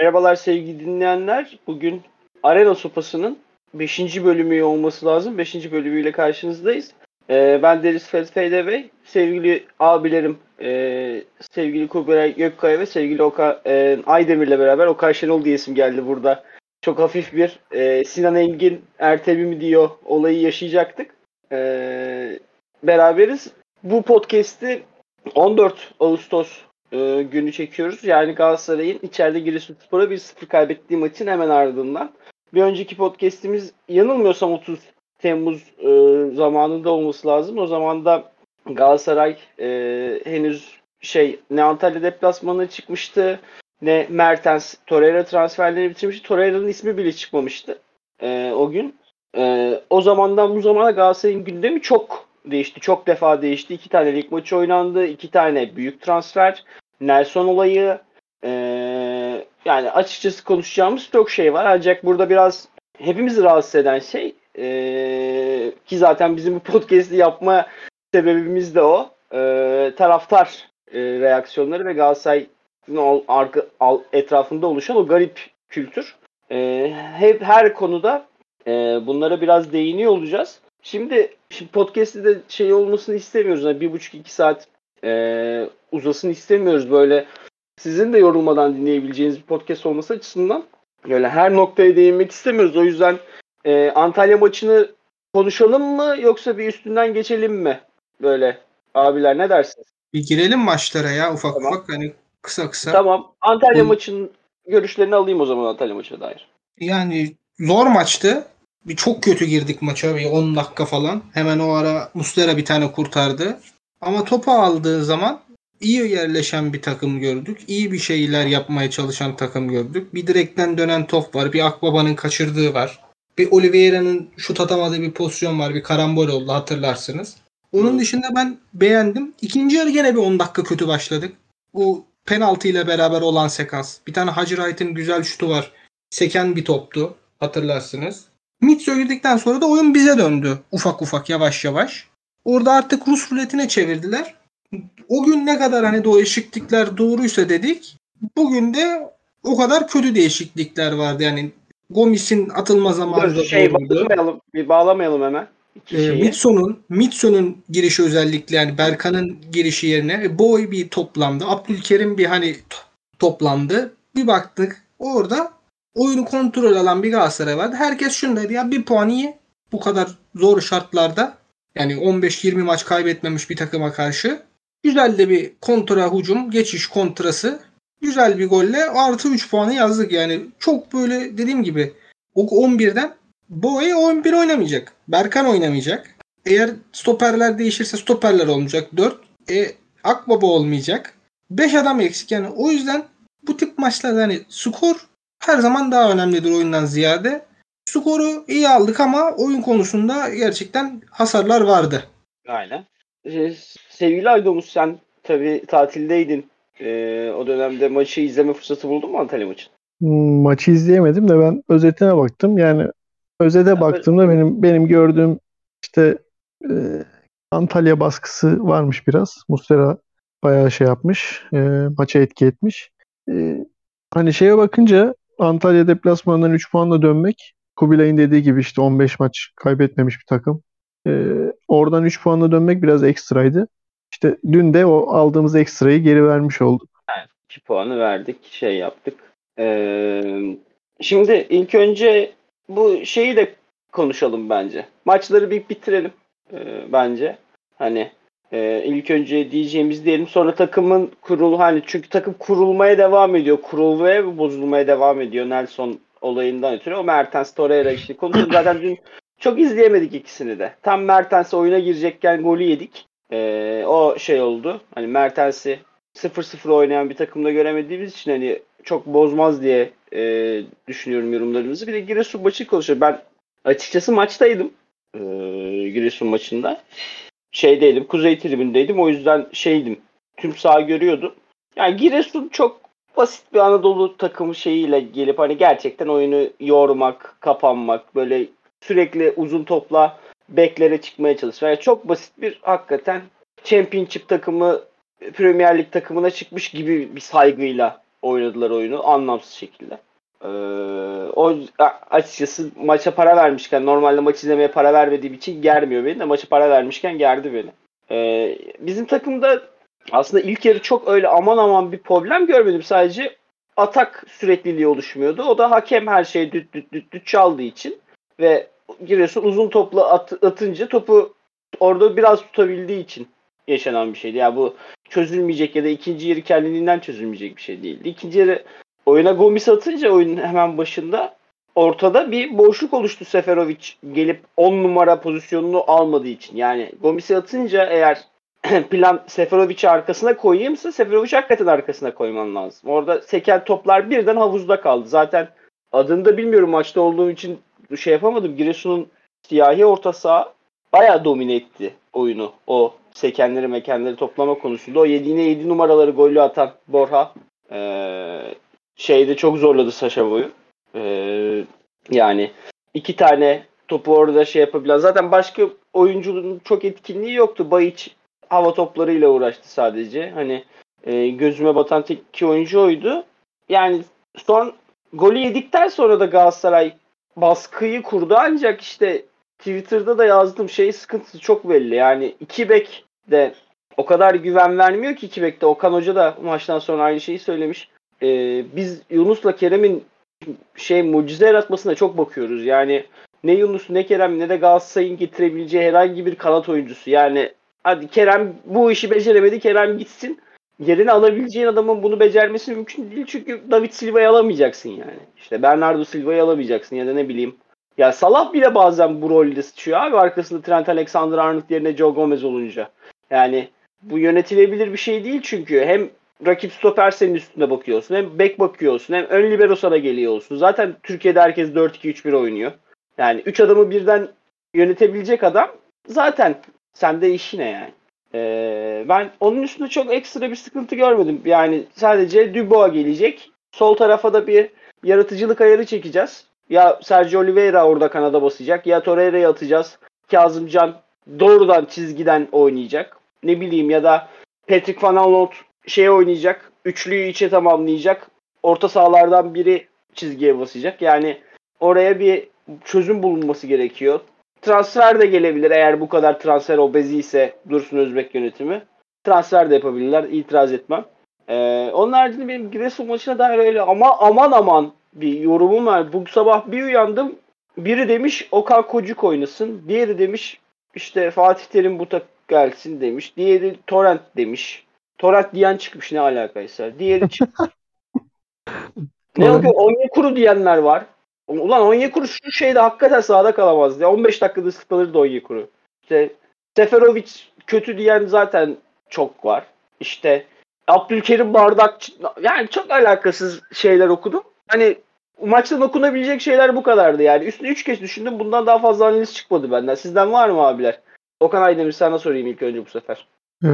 Merhabalar sevgili dinleyenler. Bugün Arena Sopası'nın 5. bölümü olması lazım. 5. bölümüyle karşınızdayız. Ee, ben Deniz Fethfeyde Bey. Sevgili abilerim e, sevgili Kubilay Gökkaya ve sevgili Oka, e, Aydemir'le beraber Okan Şenol diye isim geldi burada. Çok hafif bir e, Sinan Engin Ertebi mi diyor olayı yaşayacaktık. E, beraberiz. Bu podcast'i 14 Ağustos e, günü çekiyoruz. Yani Galatasaray'ın içeride Giresunspor'a 1-0 kaybettiği maçın hemen ardından. Bir önceki podcast'imiz yanılmıyorsam 30 Temmuz e, zamanında olması lazım. O zaman da Galatasaray e, henüz şey ne Antalya deplasmanına çıkmıştı ne Mertens Torreira transferlerini bitirmişti. Torreira'nın ismi bile çıkmamıştı e, o gün. E, o zamandan bu zamana Galatasaray'ın gündemi çok değişti. Çok defa değişti. İki tane lig maçı oynandı. iki tane büyük transfer. Nelson olayı. E, yani açıkçası konuşacağımız çok şey var. Ancak burada biraz hepimizi rahatsız eden şey e, ki zaten bizim bu podcast'i yapma sebebimiz de o. E, taraftar e, reaksiyonları ve Galatasaray'ın arka, al, etrafında oluşan o garip kültür. E, hep her konuda e, bunlara biraz değiniyor olacağız. Şimdi, şimdi podcast'te de şey olmasını istemiyoruz. Yani bir buçuk iki saat e, uzasın istemiyoruz. Böyle sizin de yorulmadan dinleyebileceğiniz bir podcast olması açısından böyle her noktaya değinmek istemiyoruz. O yüzden e, Antalya maçını konuşalım mı yoksa bir üstünden geçelim mi? Böyle abiler ne dersiniz? Bir girelim maçlara ya ufak tamam. ufak hani kısa kısa. Tamam. Antalya Bu... maçının görüşlerini alayım o zaman Antalya maçına dair. Yani zor maçtı. Bir çok kötü girdik maça bir 10 dakika falan. Hemen o ara Muslera bir tane kurtardı. Ama topu aldığı zaman iyi yerleşen bir takım gördük. İyi bir şeyler yapmaya çalışan takım gördük. Bir direkten dönen top var. Bir Akbaba'nın kaçırdığı var. Bir Oliveira'nın şut atamadığı bir pozisyon var. Bir karambol oldu hatırlarsınız. Onun dışında ben beğendim. İkinci yarı gene bir 10 dakika kötü başladık. Bu penaltı ile beraber olan sekans. Bir tane Hacı Wright'ın güzel şutu var. Seken bir toptu. Hatırlarsınız. Mitso girdikten sonra da oyun bize döndü. Ufak ufak yavaş yavaş. Orada artık Rus ruletine çevirdiler. O gün ne kadar hani o değişiklikler doğruysa dedik. Bugün de o kadar kötü değişiklikler vardı. Yani Gomis'in atılma zamanı da şey, bağlamayalım, bir bağlamayalım hemen. E, Mitson'un Mitson'un girişi özellikle yani Berkan'ın girişi yerine Boy bir toplandı. Abdülkerim bir hani toplandı. Bir baktık orada oyunu kontrol alan bir Galatasaray vardı. Herkes şunu dedi ya bir puan iyi. Bu kadar zor şartlarda yani 15-20 maç kaybetmemiş bir takıma karşı güzel de bir kontra hücum, geçiş kontrası güzel bir golle artı 3 puanı yazdık. Yani çok böyle dediğim gibi o 11'den Boye 11 oynamayacak. Berkan oynamayacak. Eğer stoperler değişirse stoperler olmayacak. 4. E, Akbaba olmayacak. 5 adam eksik. Yani o yüzden bu tip maçlarda hani skor her zaman daha önemlidir oyundan ziyade. Skoru iyi aldık ama oyun konusunda gerçekten hasarlar vardı. Aynen. Ee, sevgili Aydomuz sen tabii tatildeydin. Ee, o dönemde maçı izleme fırsatı buldun mu Antalya maçı? Hmm, maçı izleyemedim de ben özetine baktım. Yani özete ya baktığımda ben... benim benim gördüğüm işte e, Antalya baskısı varmış biraz. Muslera bayağı şey yapmış. E, maça etki etmiş. E, hani şeye bakınca Antalya deplasmanından 3 puanla dönmek Kubilay'ın dediği gibi işte 15 maç kaybetmemiş bir takım. E, oradan 3 puanla dönmek biraz ekstraydı. İşte dün de o aldığımız ekstrayı geri vermiş olduk. Evet, 2 puanı verdik, şey yaptık. Ee, şimdi ilk önce bu şeyi de konuşalım bence. Maçları bir bitirelim e, bence. Hani e, ilk önce diyeceğimiz diyelim sonra takımın kurul hani çünkü takım kurulmaya devam ediyor. Kurulmaya ve bozulmaya devam ediyor Nelson olayından ötürü. O Mertens Torreira işte konuştuk zaten dün çok izleyemedik ikisini de. Tam Mertens oyuna girecekken golü yedik. E, o şey oldu. Hani Mertens'i 0-0 oynayan bir takımda göremediğimiz için hani çok bozmaz diye e, düşünüyorum yorumlarınızı. Bir de Giresun maçı konuşuyor. Ben açıkçası maçtaydım. E, Giresun maçında. Şeydeydim, Kuzey tribündeydim. O yüzden şeydim. Tüm saha görüyordum. Yani Giresun çok basit bir Anadolu takımı şeyiyle gelip hani gerçekten oyunu yormak, kapanmak, böyle sürekli uzun topla beklere çıkmaya çalışmak. Yani çok basit bir hakikaten Championship takımı Premier Lig takımına çıkmış gibi bir saygıyla oynadılar oyunu anlamsız şekilde. Ee, o açıkçası maça para vermişken normalde maç izlemeye para vermediğim için germiyor beni de maça para vermişken gerdi beni. Ee, bizim takımda aslında ilk yarı çok öyle aman aman bir problem görmedim. Sadece atak sürekliliği oluşmuyordu. O da hakem her şeyi düt düt düt düt çaldığı için ve giriyorsun uzun topla at, atınca topu orada biraz tutabildiği için yaşanan bir şeydi. Yani bu çözülmeyecek ya da ikinci yarı kendiliğinden çözülmeyecek bir şey değildi. İkinci yarı oyuna Gomis atınca oyunun hemen başında ortada bir boşluk oluştu Seferovic gelip 10 numara pozisyonunu almadığı için. Yani Gomis'i atınca eğer plan Seferovic'i arkasına koyayımsa Seferovic'i hakikaten arkasına koyman lazım. Orada seken toplar birden havuzda kaldı. Zaten adını da bilmiyorum maçta olduğum için şey yapamadım. Giresun'un siyahi orta saha bayağı domine etti oyunu. O sekenleri mekenleri toplama konusunda. O yediğine 7 numaraları golü atan Borha ee, şeyde çok zorladı Saşa boyu. Ee, yani iki tane topu orada şey yapabilen. Zaten başka oyuncunun çok etkinliği yoktu. Bayiç hava toplarıyla uğraştı sadece. Hani e, gözüme batan tek iki oyuncu oydu. Yani son golü yedikten sonra da Galatasaray baskıyı kurdu ancak işte Twitter'da da yazdığım şey sıkıntısı çok belli. Yani iki bek de o kadar güven vermiyor ki iki bekte. Okan Hoca da maçtan sonra aynı şeyi söylemiş. Ee, biz Yunus'la Kerem'in şey mucize yaratmasına çok bakıyoruz. Yani ne Yunus ne Kerem ne de Galatasaray'ın getirebileceği herhangi bir kanat oyuncusu. Yani hadi Kerem bu işi beceremedi Kerem gitsin. Yerine alabileceğin adamın bunu becermesi mümkün değil. Çünkü David Silva'yı alamayacaksın yani. İşte Bernardo Silva'yı alamayacaksın ya da ne bileyim. Ya Salah bile bazen bu rolde sıçıyor abi. Arkasında Trent Alexander-Arnold yerine Joe Gomez olunca. Yani bu yönetilebilir bir şey değil çünkü. Hem rakip stoper senin üstünde bakıyorsun. Hem bek bakıyorsun. Hem ön libero sana geliyorsun. Zaten Türkiye'de herkes 4-2-3-1 oynuyor. Yani 3 adamı birden yönetebilecek adam zaten sende işi ne yani. Ee, ben onun üstünde çok ekstra bir sıkıntı görmedim. Yani sadece Dubois gelecek. Sol tarafa da bir yaratıcılık ayarı çekeceğiz. Ya Sergio Oliveira orada kanada basacak ya Torreira'yı atacağız. Kazımcan doğrudan çizgiden oynayacak. Ne bileyim ya da Patrick Van Aanholt şey oynayacak. Üçlüyü içe tamamlayacak. Orta sahalardan biri çizgiye basacak. Yani oraya bir çözüm bulunması gerekiyor. Transfer de gelebilir eğer bu kadar transfer obezi ise Dursun Özbek yönetimi. Transfer de yapabilirler. İtiraz etmem. Ee, onun haricinde benim Giresun maçına dair öyle ama aman aman bir yorumum var. Bu sabah bir uyandım. Biri demiş Okan Kocuk oynasın. Diğeri demiş işte Fatih Terim bu tak gelsin demiş. Diğeri Torrent demiş. Torrent diyen çıkmış ne alakaysa. Diğeri çıkmış. ne oldu? Onyekuru diyenler var. Ulan Onyekuru şu şeyde hakikaten sahada kalamazdı. Ya. 15 dakikada sıkılırdı Onyekuru. İşte Seferovic kötü diyen zaten çok var. İşte Abdülkerim Bardak yani çok alakasız şeyler okudum. Hani maçtan okunabilecek şeyler bu kadardı yani. Üstüne 3 kez düşündüm. Bundan daha fazla analiz çıkmadı benden. Sizden var mı abiler? Okan Aydemir sana sorayım ilk önce bu sefer. Ee,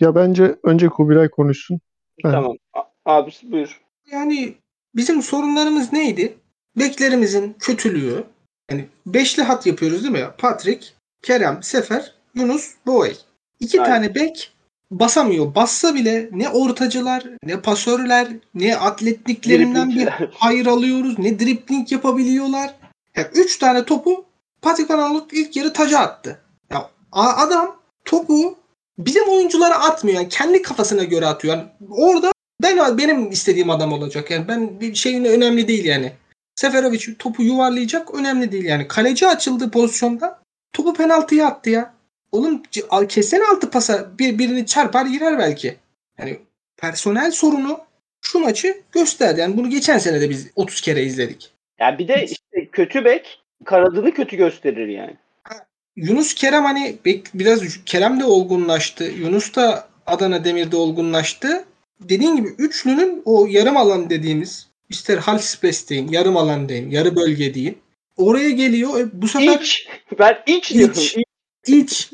ya bence önce Kubilay konuşsun. Ben... Tamam. Abi buyur. Yani bizim sorunlarımız neydi? Beklerimizin kötülüğü. Yani beşli hat yapıyoruz değil mi? Patrick, Kerem, Sefer, Yunus, Boy. İki Aynen. tane bek basamıyor. Bassa bile ne ortacılar, ne pasörler, ne atletliklerinden bir hayır alıyoruz, ne dripling yapabiliyorlar. Yani üç tane topu Patrick Van Aanholt ilk yarı taca attı. Ya adam topu bizim oyunculara atmıyor. Yani kendi kafasına göre atıyor. Yani orada ben benim istediğim adam olacak. Yani ben bir şeyin önemli değil yani. Seferovic topu yuvarlayacak önemli değil yani. Kaleci açıldığı pozisyonda topu penaltıya attı ya. Oğlum kessen altı pasa bir, birini çarpar girer belki. Yani personel sorunu şu maçı gösterdi. Yani bunu geçen sene de biz 30 kere izledik. Ya bir de işte kötü bek kanadını kötü gösterir yani. Yunus Kerem hani biraz Kerem de olgunlaştı. Yunus da Adana Demir'de olgunlaştı. Dediğin gibi üçlünün o yarım alan dediğimiz ister half space deyin, yarım alan deyin, yarı bölge deyin. Oraya geliyor. E, bu sefer iç. Ben iç diyorum. İç. İç.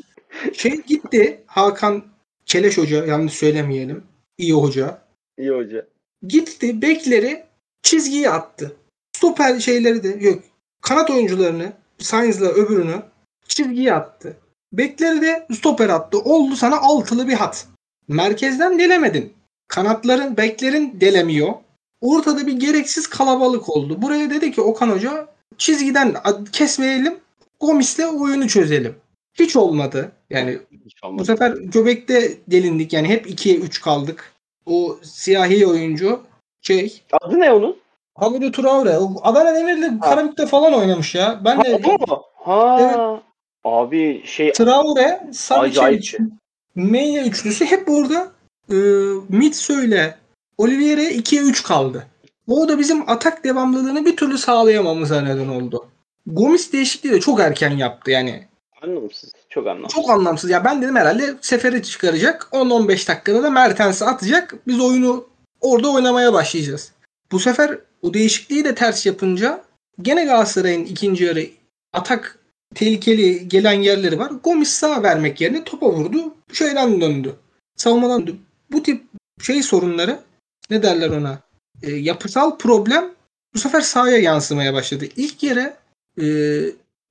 Şey gitti. Hakan Keleş Hoca yanlış söylemeyelim. İyi hoca. İyi hoca. Gitti bekleri çizgiye attı. Stoper şeyleri de yok. Kanat oyuncularını Sainz'la öbürünü çizgiye attı. Bekleri de stoper attı. Oldu sana altılı bir hat. Merkezden delemedin. kanatların, beklerin delemiyor. Ortada bir gereksiz kalabalık oldu. Buraya dedi ki Okan Hoca çizgiden kesmeyelim. Gomis'le oyunu çözelim. Hiç olmadı. Yani Hiç bu olmadı. sefer göbekte delindik. Yani hep 2'ye 3 kaldık. O siyahi oyuncu şey Adı ne onun? Hamidou Traore. O Adana Demir'le Karabük'te falan oynamış ya. Ben Ha, de o mu? Ha. Abi şey Traore, Savic, şey. Menya üçlüsü hep burada e, Mitso ile Oliveira 2'ye 3 kaldı. O da bizim atak devamlılığını bir türlü sağlayamamıza neden oldu. Gomis değişikliği de çok erken yaptı yani. anlamsız. Çok anlamsız. Çok anlamsız. Ya ben dedim herhalde seferi çıkaracak. 10-15 dakikada da Mertens'i atacak. Biz oyunu orada oynamaya başlayacağız. Bu sefer o değişikliği de ters yapınca gene Galatasaray'ın ikinci yarı atak tehlikeli gelen yerleri var. Gomis sağ vermek yerine topa vurdu. Şeyden döndü. Savunmadan döndü. Bu tip şey sorunları ne derler ona? E, yapısal problem bu sefer sahaya yansımaya başladı. İlk yere e,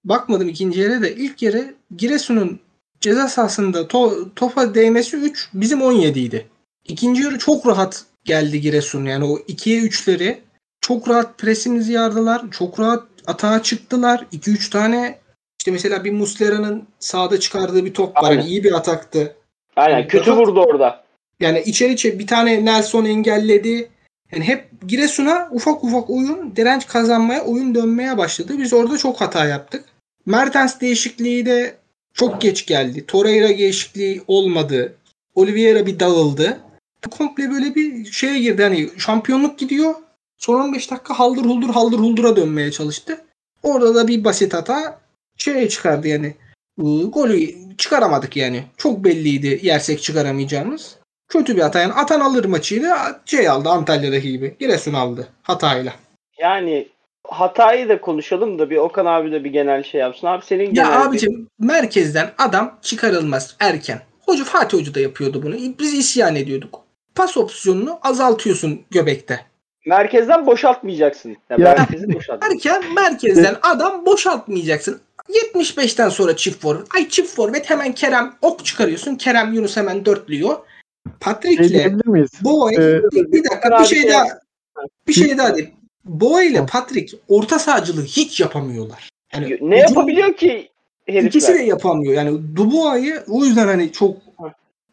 bakmadım ikinci yere de ilk yere Giresun'un ceza sahasında to- topa değmesi 3 bizim 17 idi. İkinci yarı çok rahat geldi Giresun. Yani o 2'ye 3'leri çok rahat presimizi yardılar. Çok rahat atağa çıktılar. 2-3 tane işte mesela bir Muslera'nın sağda çıkardığı bir top var. Aynen. Yani iyi bir ataktı. Aynen kötü Rahat- vurdu orada. Yani içeri içe bir tane Nelson engelledi. Yani hep Giresun'a ufak ufak oyun, direnç kazanmaya, oyun dönmeye başladı. Biz orada çok hata yaptık. Mertens değişikliği de çok geç geldi. Torreira değişikliği olmadı. Oliveira bir dağıldı. Komple böyle bir şeye girdi. Hani şampiyonluk gidiyor. Son 15 dakika haldır huldur haldır huldura dönmeye çalıştı. Orada da bir basit hata şeye çıkardı yani. Iı, Golü çıkaramadık yani. Çok belliydi yersek çıkaramayacağımız. Kötü bir hata. Yani atan alır maçıydı. Şey aldı Antalya'daki gibi. Giresun aldı hatayla. Yani hatayı da konuşalım da bir Okan abi de bir genel şey yapsın. Abi senin Ya genel bir- abicim merkezden adam çıkarılmaz erken. Hoca Fatih Hoca da yapıyordu bunu. Biz isyan ediyorduk. Pas opsiyonunu azaltıyorsun göbekte. merkezden boşaltmayacaksın. Ya, Ya. merkezi boşalt. Erken merkezden adam boşaltmayacaksın. 75'ten sonra çift forvet. Ay çift forvet hemen Kerem ok çıkarıyorsun. Kerem Yunus hemen dörtlüyor. Patrick'le? Boy Ee, bir, bir dakika bir şey daha bir şey daha diyeyim. Boy ile Patrick orta sahacılığı hiç yapamıyorlar. Yani ne yapabiliyor ki herifler? İkisi de yapamıyor. Yani Dubois'ı o yüzden hani çok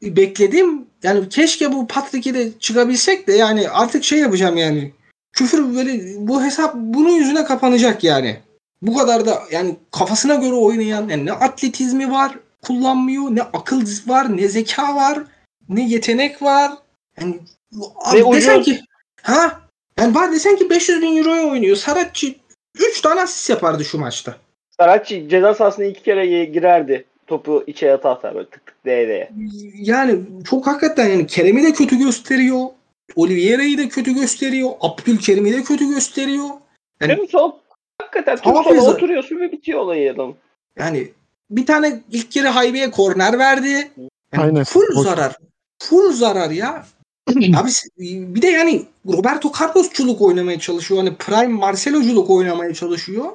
bekledim. Yani keşke bu Patrick'i de çıkabilsek de yani artık şey yapacağım yani. Küfür böyle bu hesap bunun yüzüne kapanacak yani. Bu kadar da yani kafasına göre oynayan yani ne atletizmi var kullanmıyor ne akıl var ne zeka var ne yetenek var. Yani abi Ne desen ucuz. ki ha yani var desen ki 500 bin euroya oynuyor. Saratçı 3 tane asist yapardı şu maçta. Saratçı ceza sahasına iki kere girerdi. Topu içe ata atar böyle tık tık değe değe. Yani çok hakikaten yani Kerem'i de kötü gösteriyor. Oliveira'yı da kötü gösteriyor. Abdülkerim'i de kötü gösteriyor. Yani, Tüm sol hakikaten tüm Hafıza. sola oturuyorsun ve bitiyor olayı adam. yani bir tane ilk kere Haybe'ye korner verdi. Yani Aynen. Full Boş- zarar. Full zarar ya. Abi bir de yani Roberto Carlos'culuk oynamaya çalışıyor. Hani Prime Marcelo'culuk oynamaya çalışıyor.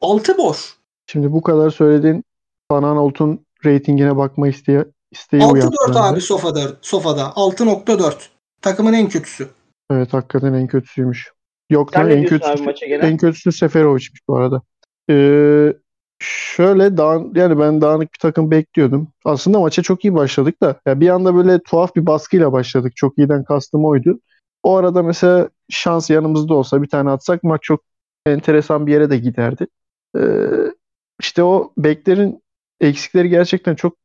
Altı boş. Şimdi bu kadar söylediğin Van Aanholt'un reytingine bakma isteği, isteği 6-4 uyandı bende. abi sofada. Sofada. 6.4. Takımın en kötüsü. Evet hakikaten en kötüsüymüş. Yok Sen lan en kötüsü, en kötüsü Seferovic'miş bu arada. Ee, şöyle dağın, yani ben dağınık bir takım bekliyordum. Aslında maça çok iyi başladık da ya bir anda böyle tuhaf bir baskıyla başladık. Çok iyiden kastım oydu. O arada mesela şans yanımızda olsa bir tane atsak maç çok enteresan bir yere de giderdi. Ee, işte o beklerin eksikleri gerçekten çok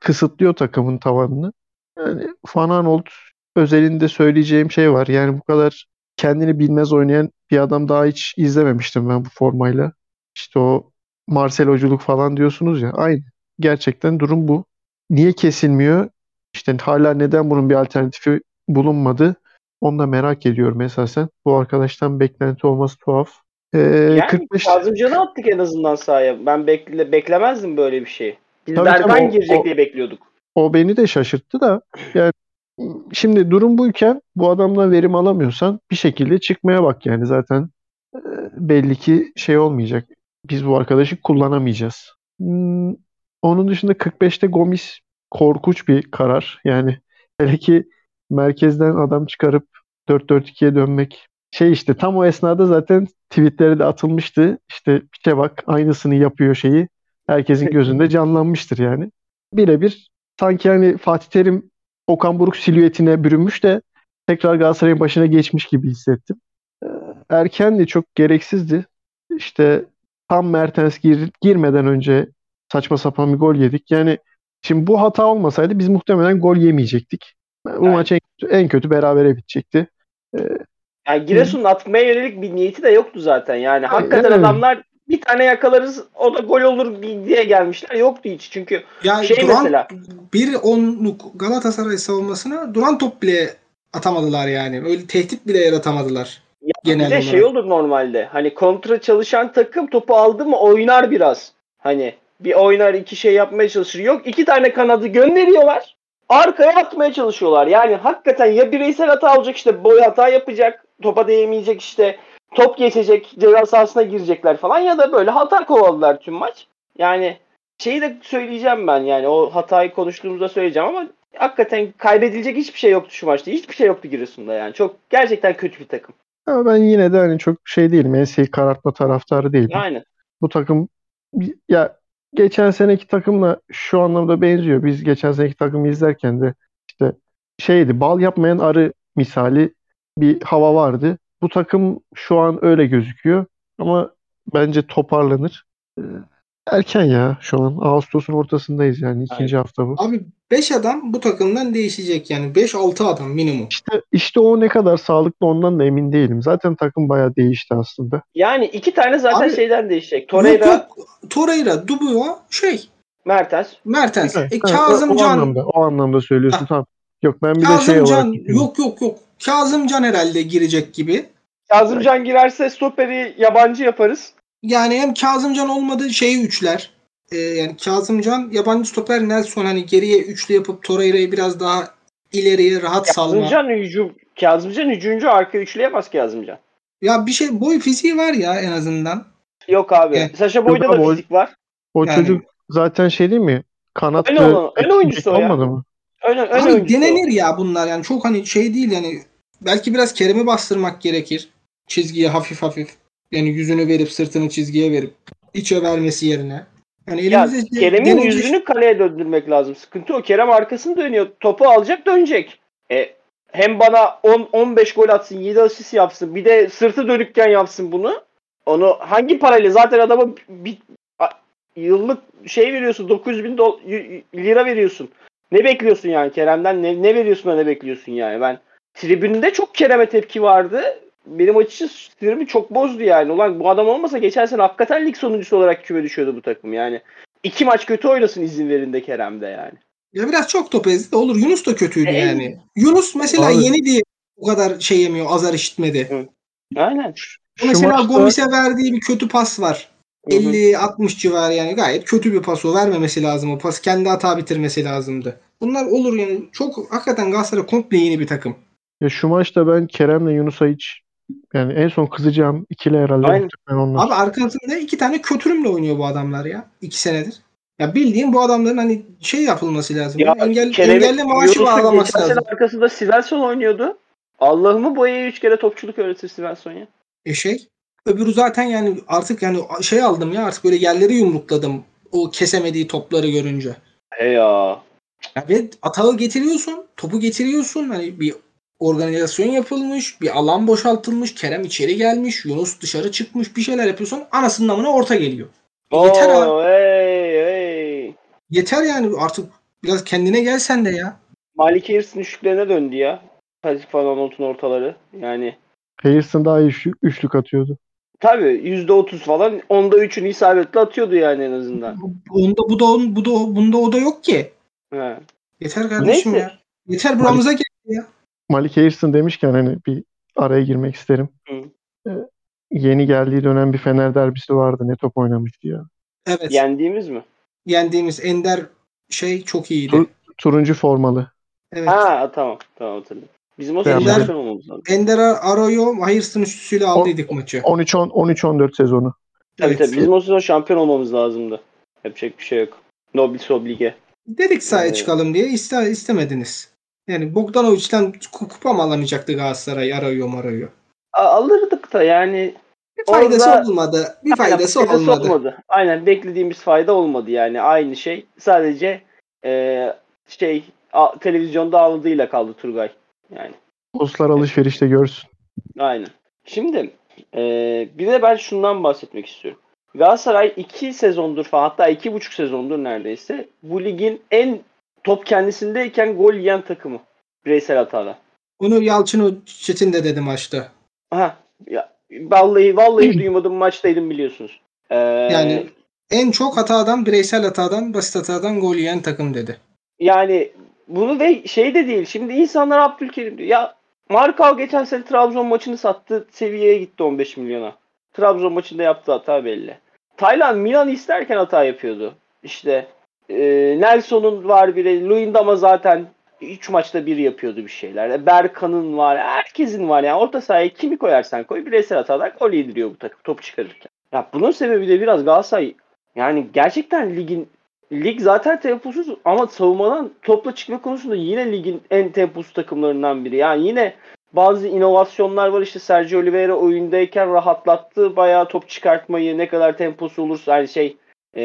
kısıtlıyor takımın tavanını. Yani Van Aanholt özelinde söyleyeceğim şey var. Yani bu kadar kendini bilmez oynayan bir adam daha hiç izlememiştim ben bu formayla. İşte o Marcelo'culuk falan diyorsunuz ya. Aynı. Gerçekten durum bu. Niye kesilmiyor? İşte hala neden bunun bir alternatifi bulunmadı? Onu da merak ediyorum esasen. Bu arkadaştan beklenti olması tuhaf. Ee, Yani 45 Kazımcan'ı attık en azından sahaya. Ben bekle, beklemezdim böyle bir şey. Biz Tabii Berkan tabii, o- girecek o- diye bekliyorduk. O beni de şaşırttı da yani şimdi durum buyken bu adamla verim alamıyorsan bir şekilde çıkmaya bak yani zaten e, belli ki şey olmayacak. Biz bu arkadaşı kullanamayacağız. Hmm, onun dışında 45'te Gomis korkunç bir karar. Yani hele ki merkezden adam çıkarıp 4-4-2'ye dönmek. Şey işte tam o esnada zaten tweetleri de atılmıştı. İşte bir şey bak aynısını yapıyor şeyi. Herkesin gözünde canlanmıştır yani. Birebir sanki hani Fatih Terim Okan Buruk silüetine bürünmüş de tekrar Galatasaray'ın başına geçmiş gibi hissettim. Ee, Erkendi çok gereksizdi. İşte tam Mertens gir, girmeden önce saçma sapan bir gol yedik. Yani şimdi bu hata olmasaydı biz muhtemelen gol yemeyecektik. Bu Aynen. maç en kötü, en kötü berabere bitecekti. Yani Giresun'un atmaya yönelik bir niyeti de yoktu zaten. Yani hakikaten evet. adamlar bir tane yakalarız o da gol olur diye gelmişler. Yoktu hiç. Çünkü Ya Şey duran mesela- bir onluk Galatasaray savunmasına duran top bile atamadılar yani. Öyle tehdit bile yaratamadılar. Ya Genel bir de şey olur normalde. Hani kontra çalışan takım topu aldı mı oynar biraz. Hani bir oynar iki şey yapmaya çalışır. Yok iki tane kanadı gönderiyorlar. Arkaya atmaya çalışıyorlar. Yani hakikaten ya bireysel hata olacak işte boy hata yapacak. Topa değmeyecek işte. Top geçecek. Ceza sahasına girecekler falan. Ya da böyle hata kovaladılar tüm maç. Yani şeyi de söyleyeceğim ben yani o hatayı konuştuğumuzda söyleyeceğim ama hakikaten kaybedilecek hiçbir şey yoktu şu maçta. Hiçbir şey yoktu Giresun'da yani. Çok gerçekten kötü bir takım. Ama ben yine de hani çok şey değilim. Enseyi karartma taraftarı değilim. Yani. Bu takım ya geçen seneki takımla şu anlamda benziyor. Biz geçen seneki takımı izlerken de işte şeydi bal yapmayan arı misali bir hava vardı. Bu takım şu an öyle gözüküyor ama bence toparlanır. Ee, Erken ya şu an. Ağustos'un ortasındayız yani ikinci hafta bu. Abi 5 adam bu takımdan değişecek yani. 5-6 adam minimum. İşte, işte o ne kadar sağlıklı ondan da emin değilim. Zaten takım bayağı değişti aslında. Yani iki tane zaten Abi, şeyden değişecek. Yok Torreira, yok. Torreira, Dubois, şey Mertens. Mertens. Evet, E, evet, o, o Kazımcan. anlamda, o anlamda söylüyorsun Ha. tamam. Yok ben bir de şey olarak Kazımcan düşünüyorum. yok yok yok. Kazımcan herhalde girecek gibi. Kazımcan girerse stoperi yabancı yaparız. Yani hem Kazımcan olmadı şeyi üçler. Ee, yani Kazımcan yabancı stoper Nelson hani geriye üçlü yapıp Torreira'yı biraz daha ileriye rahat salma. Kazımcan hücum. Kazımcan hücumcu arka üçleyemez Kazımcan. Ya bir şey boy fiziği var ya en azından. Yok abi. Evet. Saşa Boy'da da o- fizik var. O Yani- çocuk zaten şey değil mi? Kanatta Ön olan- ön oyuncusu o ya. mı? Ön, ön Abi oyuncusu. denenir ya bunlar yani çok hani şey değil yani belki biraz Kerem'i bastırmak gerekir. Çizgiye hafif hafif. Yani yüzünü verip sırtını çizgiye verip içe vermesi yerine. Yani Ya elimizde Kerem'in denenecek- yüzünü kaleye döndürmek lazım. Sıkıntı o. Kerem arkasını dönüyor. Topu alacak dönecek. E, hem bana 10 15 gol atsın, 7 asist yapsın. Bir de sırtı dönükken yapsın bunu. Onu hangi parayla zaten adama bir, yıllık şey veriyorsun 900 bin dol- y- y- lira veriyorsun. Ne bekliyorsun yani Kerem'den ne, ne veriyorsun da ne bekliyorsun yani ben tribünde çok Kerem'e tepki vardı. Benim açıkçası sinirimi çok bozdu yani. Ulan bu adam olmasa geçen sene hakikaten lig sonuncusu olarak küme düşüyordu bu takım yani. İki maç kötü oynasın izin verin de Kerem'de yani. Ya biraz çok top ezdi de olur. Yunus da kötüydü E, yani. Yunus mesela Abi- yeni diye bu kadar şey yemiyor. Azar işitmedi. Aynen. Şu mesela maçta- Gomis'e verdiği bir kötü pas var. Hı hı. 50-60 civarı yani gayet kötü bir pas o. Vermemesi lazım o pas. Kendi hata bitirmesi lazımdı. Bunlar olur yani. Çok hakikaten Galatasaray komple yeni bir takım. Ya şu maçta ben Kerem'le Yunus'a hiç yani en son kızacağım ikili herhalde Aynen. onlar. Abi arkasında iki tane kötürümle oynuyor bu adamlar ya. iki senedir. Ya bildiğin bu adamların hani şey yapılması lazım. Ya Engel, Kerem'in engelli maaşı bağlaması lazım. arkasında Svensson oynuyordu. Allah'ımı boyaya üç kere topçuluk öğretir Svensson ya. E şey. Öbürü zaten yani artık yani şey aldım ya artık böyle yerleri yumrukladım. O kesemediği topları görünce. He ya. Ya ve atağı getiriyorsun, topu getiriyorsun. Hani bir organizasyon yapılmış, bir alan boşaltılmış, Kerem içeri gelmiş, Yunus dışarı çıkmış, bir şeyler yapıyorsun. Anasının namına orta geliyor. E Yeter abi. Oo, hey hey. Yeter yani artık biraz kendine gel sen de ya. Malik Harris'in üçlüklerine döndü ya. Pazik falan Not'un ortaları. Yani Hayırsın daha iyi üçlük, üçlük atıyordu. tabii %30 falan. Onda üçünü isabetli atıyordu yani en azından. Onda bu da on- bu da bunda o da yok ki. He. Yeter kardeşim Neyse. ya. Yeter buramıza gel. Malik Hayırsın demişken hani bir araya girmek isterim. Hı. Ee, yeni geldiği dönem bir Fener derbisi vardı. Ne top oynamıştı ya. Evet. Yendiğimiz mi? Yendiğimiz Ender şey çok iyiydi. Tur- Turuncu formalı. Evet. Ha tamam. Tamam hatırladım. Bizim o sene Ender- şampiyon olmamız lazım. Ender Arroyo Hayırsın üçlüsüyle aldıydık maçı. 13-10 13-14 sezonu. Tabii Evet. tabii. Bizim o sezon şampiyon olmamız lazımdı. Yapacak bir şey yok. Nobis oblige. Dedik sahaya Evet. çıkalım diye iste, istemediniz. Yani Bogdanovic'den ku- kupa mı alamayacaktı Galatasaray arıyor marıyor. A- alırdık da yani Bir faydası Orada- olmadı. Bir Aynen, faydası olmadı. Aynen beklediğimiz fayda olmadı yani aynı şey. Sadece e, şey a- televizyonda ağladığıyla kaldı Turgay. Yani Dostlar alışverişte görsün. aynen. Şimdi e, bir de ben şundan bahsetmek istiyorum. Galatasaray iki sezondur falan hatta iki buçuk sezondur neredeyse bu ligin en top kendisindeyken gol yiyen takımı. Bireysel hatada. Onu Yalçın Çetin de dedi maçta. Aha, ya, vallahi vallahi duymadım maçtaydım biliyorsunuz. Ee, Yani en çok hatadan, bireysel hatadan, basit hatadan gol yiyen takım dedi. Yani bunu ve şey de değil. Şimdi insanlar Abdülkerim diyor. Ya Markov geçen sene Trabzon maçını sattı. Seviyeye gitti 15 milyona. Trabzon maçında yaptığı hata belli. Taylan Milan isterken hata yapıyordu. İşte e, Nelson'un var biri. Luyendama zaten 3 maçta bir yapıyordu bir şeyler. E, Berkan'ın var. Herkesin var. Yani orta sahaya kimi koyarsan koy. Bireysel hatalar gol yediriyor bu takım top çıkarırken. Ya bunun sebebi de biraz Galatasaray yani gerçekten ligin Lig zaten temposuz ama savunmadan topla çıkma konusunda yine ligin en temposuz takımlarından biri. Yani yine bazı inovasyonlar var işte Sergio Oliveira oyundayken rahatlattı bayağı top çıkartmayı ne kadar temposu olursa yani şey e,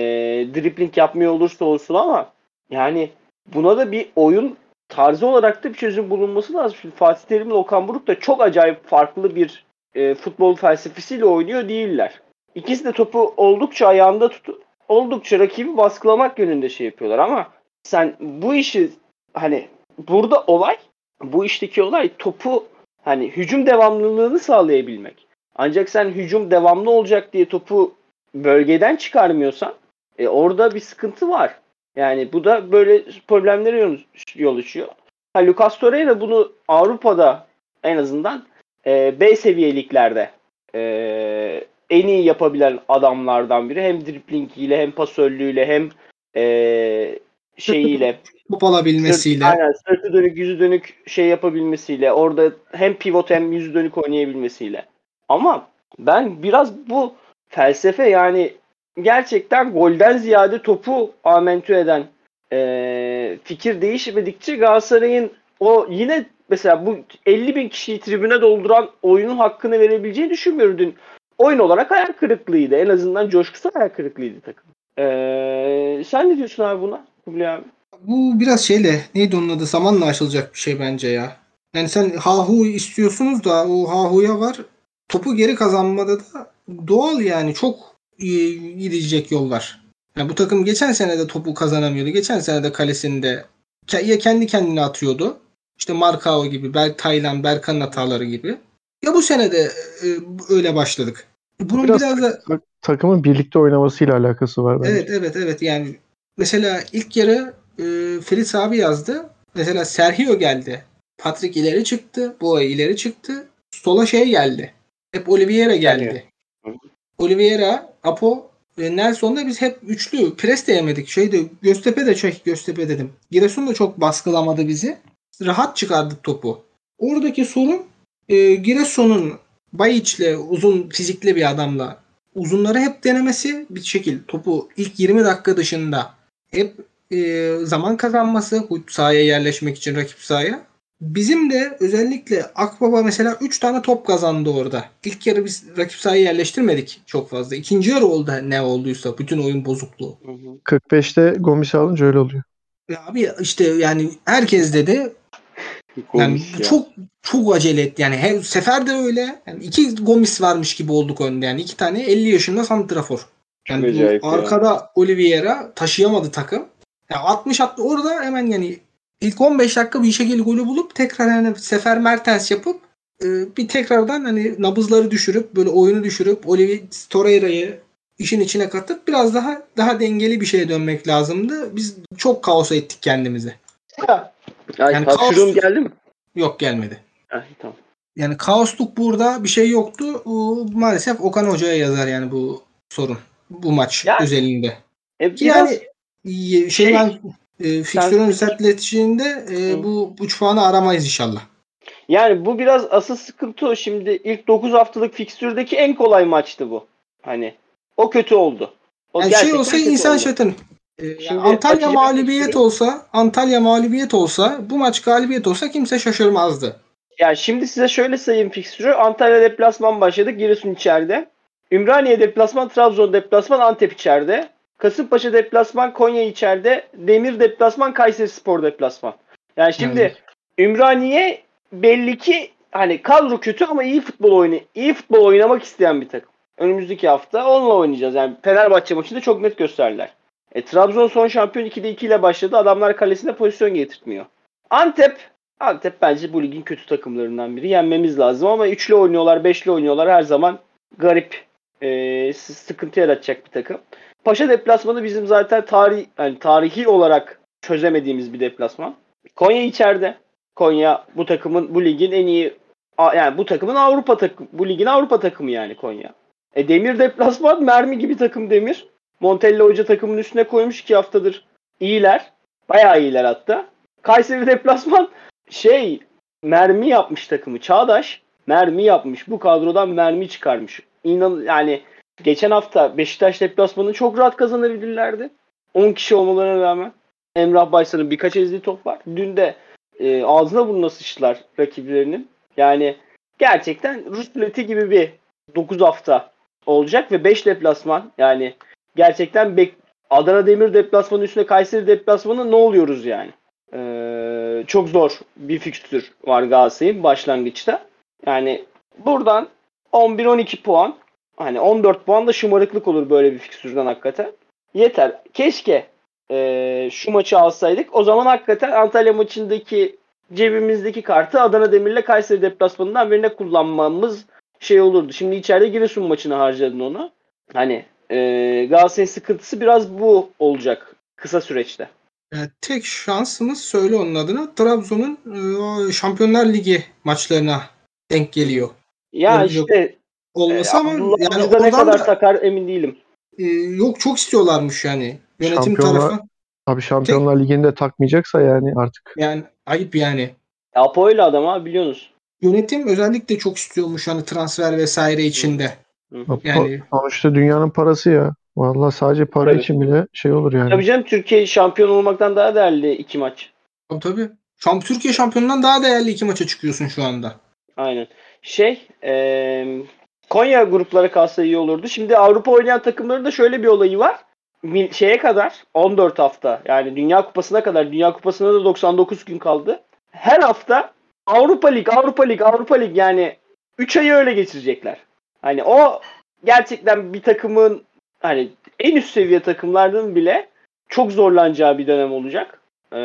dribbling yapmıyor olursa olsun ama yani buna da bir oyun tarzı olarak da bir çözüm bulunması lazım. Şimdi Fatih Terim ile Okan Buruk da çok acayip farklı bir e, futbol felsefesiyle oynuyor değiller. İkisi de topu oldukça ayağında tutup oldukça rakibi baskılamak yönünde şey yapıyorlar ama sen bu işi hani burada olay bu işteki olay topu hani hücum devamlılığını sağlayabilmek. Ancak sen hücum devamlı olacak diye topu bölgeden çıkarmıyorsan e, orada bir sıkıntı var. Yani bu da böyle problemlere yol, yol açıyor. Ha, Lucas Torreira bunu Avrupa'da en azından e, B seviyeliklerde e, en iyi yapabilen adamlardan biri. Hem driplingiyle hem pasörlüğüyle hem e, şeyiyle Top alabilmesiyle. Sırt, aynen sırtı dönük yüzü dönük şey yapabilmesiyle orada hem pivot hem yüzü dönük oynayabilmesiyle. Ama ben biraz bu felsefe yani gerçekten golden ziyade topu amentü eden e, fikir değişmedikçe Galatasaray'ın o yine mesela bu 50 bin kişiyi tribüne dolduran oyunun hakkını verebileceğini düşünmüyorum dün. Oyun olarak hayal kırıklığıydı. En azından coşkusu hayal kırıklığıydı takım. Ee, sen ne diyorsun abi buna? Kubilay abi. Bu biraz şeyle neydi onun adı zamanla aşılacak bir şey bence ya. Yani sen Hahu istiyorsunuz da o Hahu'ya var. Topu geri kazanmada da doğal yani çok iyi gidecek yol var. Yani bu takım geçen sene de topu kazanamıyordu. Geçen sene de kalesinde ya kendi kendine atıyordu. İşte Markao gibi, Ber Taylan, Berkan'ın hataları gibi. Ya bu sene de e, öyle başladık. Bunun Biraz biraz da tak- takımın birlikte oynamasıyla alakası var bence. Evet evet evet yani mesela ilk yarı e, Fritz abi yazdı. Mesela Sergio geldi. Patrick ileri çıktı. Boğa ileri çıktı. Sola şey geldi. Hep Oliveira geldi. Oliveira, Apo ve Nelson'da biz hep üçlü pres de yemedik. Şeyde Göztepe de şey Göztepe dedim. Giresun da çok baskılamadı bizi. Rahat çıkardık topu. Oradaki sorun e, Giresun'un Bayiç'le uzun fizikli bir adamla uzunları hep denemesi bir şekil topu ilk 20 dakika dışında hep e, zaman kazanması sahaya yerleşmek için rakip sahaya. Bizim de özellikle Akbaba mesela 3 tane top kazandı orada. İlk yarı biz rakip sahaya yerleştirmedik çok fazla. İkinci yarı oldu ne olduysa bütün oyun bozukluğu. 45'te Gomis alınca öyle oluyor. Ya abi işte yani herkes dedi yani ya. çok çok acele etti. Yani her sefer de öyle. Yani iki Gomis varmış gibi olduk önde. Yani iki tane 50 yaşında santrafor. Yani acayip ya. arkada Oliveira taşıyamadı takım. Ya 60 attı orada hemen yani ilk 15 dakika bir şekilde golü bulup tekrar yani sefer Mertens yapıp e, bir tekrardan hani nabızları düşürüp böyle oyunu düşürüp Olivier Torreira'yı işin içine katıp biraz daha daha dengeli bir şeye dönmek lazımdı. Biz çok kaosa ettik kendimizi. Ya, Yani yani kaos- geldi mi? Yok gelmedi. Ah, tamam. Yani kaosluk burada bir şey yoktu. Maalesef Okan Hoca'ya yazar yani bu sorun. Bu maç Yani- özelinde. E, yani şey, Şey- ben e, fikstürün sertleştiğinde e, bu 3 puanı aramayız inşallah. yani bu biraz asıl sıkıntı o. Şimdi ilk 9 haftalık fikstürdeki en kolay maçtı bu. Hani o kötü oldu. O Yani şey olsa insan şatın. Ee, Şimdi Antalya açık- mağlubiyet olsa, Antalya mağlubiyet olsa, bu maç galibiyet olsa kimse şaşırmazdı. Yani şimdi size şöyle sayayım fikstürü. Antalya deplasman başladık. Giresun içeride. Ümraniye deplasman, Trabzon deplasman, Antep içeride. Kasımpaşa deplasman, Konya içeride. Demir deplasman, Kayseri Spor deplasman. Yani şimdi Evet. Ümraniye belli ki hani kadro kötü ama iyi futbol oyunu, iyi futbol oynamak isteyen bir takım. Önümüzdeki hafta onunla oynayacağız. Yani Fenerbahçe maçında çok net gösterdiler. E, Trabzon son şampiyon 2'de 2 ile başladı. Adamlar kalesine pozisyon getirtmiyor. Antep Antep bence bu ligin kötü takımlarından biri. Yenmemiz lazım ama üçlü oynuyorlar, beşli oynuyorlar. Her zaman garip, e, sıkıntı yaratacak bir takım. Paşa deplasmanı bizim zaten tarih, yani tarihi olarak çözemediğimiz bir deplasman. Konya içeride. Konya bu takımın, bu ligin en iyi, yani bu takımın Avrupa takım, bu ligin Avrupa takımı yani Konya. E Demir deplasman, mermi gibi takım Demir. Montella Hoca takımın üstüne koymuş iki haftadır. İyiler. Bayağı iyiler hatta. Kayseri deplasman şey mermi yapmış takımı. Çağdaş mermi yapmış. Bu kadrodan mermi çıkarmış. İnan yani geçen hafta Beşiktaş deplasmanını çok rahat kazanabilirlerdi. 10 kişi olmalarına rağmen. Emrah Baysan'ın birkaç ezdiği top var. Dün de e, ağzına burnuna sıçtılar rakiplerinin. Yani gerçekten Rus ruleti gibi bir 9 hafta olacak ve 5 deplasman yani gerçekten bek Adana Demir deplasmanı üstüne Kayseri deplasmanı ne oluyoruz yani? Ee, çok zor bir fikstür var Galatasaray'ın başlangıçta. Yani buradan 11-12 puan hani 14 puan da şımarıklık olur böyle bir fikstürden hakikaten. Yeter. Keşke ee, şu maçı alsaydık. O zaman hakikaten Antalya maçındaki cebimizdeki kartı Adana Demir'le Kayseri deplasmanından birine kullanmamız şey olurdu. Şimdi içeride Giresun maçını harcadın onu. Hani ee, Galatasaray'ın sıkıntısı biraz bu olacak kısa süreçte. Yani tek şansımız söyle onun adına Trabzon'un e, Şampiyonlar Ligi maçlarına denk geliyor. Ya Yok, işte Olması e, ama Abdullah yani da ne kadar da, takar emin değilim. e, yok çok istiyorlarmış yani. Yönetim Şampiyonlar- tarafı. Abi Şampiyonlar Ligi'nde takmayacaksa yani artık Yani ayıp yani. Apo öyle adam ha biliyorsunuz. Yönetim özellikle çok istiyormuş hani transfer vesaire içinde. Yani sonuçta dünyanın parası ya. Vallahi sadece para Tabii. için bile şey olur yani. Tabii canım Türkiye şampiyon olmaktan daha değerli iki maç. tabii, tabii. Şamp Türkiye şampiyonundan daha değerli iki maça çıkıyorsun şu anda. Aynen. Şey eee, Konya gruplara kalsa iyi olurdu. Şimdi Avrupa oynayan takımların da şöyle bir olayı var. Şeye kadar 14 hafta yani Dünya Kupası'na kadar Dünya Kupası'na da 99 gün kaldı. Her hafta Avrupa Lig, Avrupa Lig, Avrupa Lig yani 3 ayı öyle geçirecekler. Hani o gerçekten bir takımın hani en üst seviye takımlardan bile çok zorlanacağı bir dönem olacak. Ee,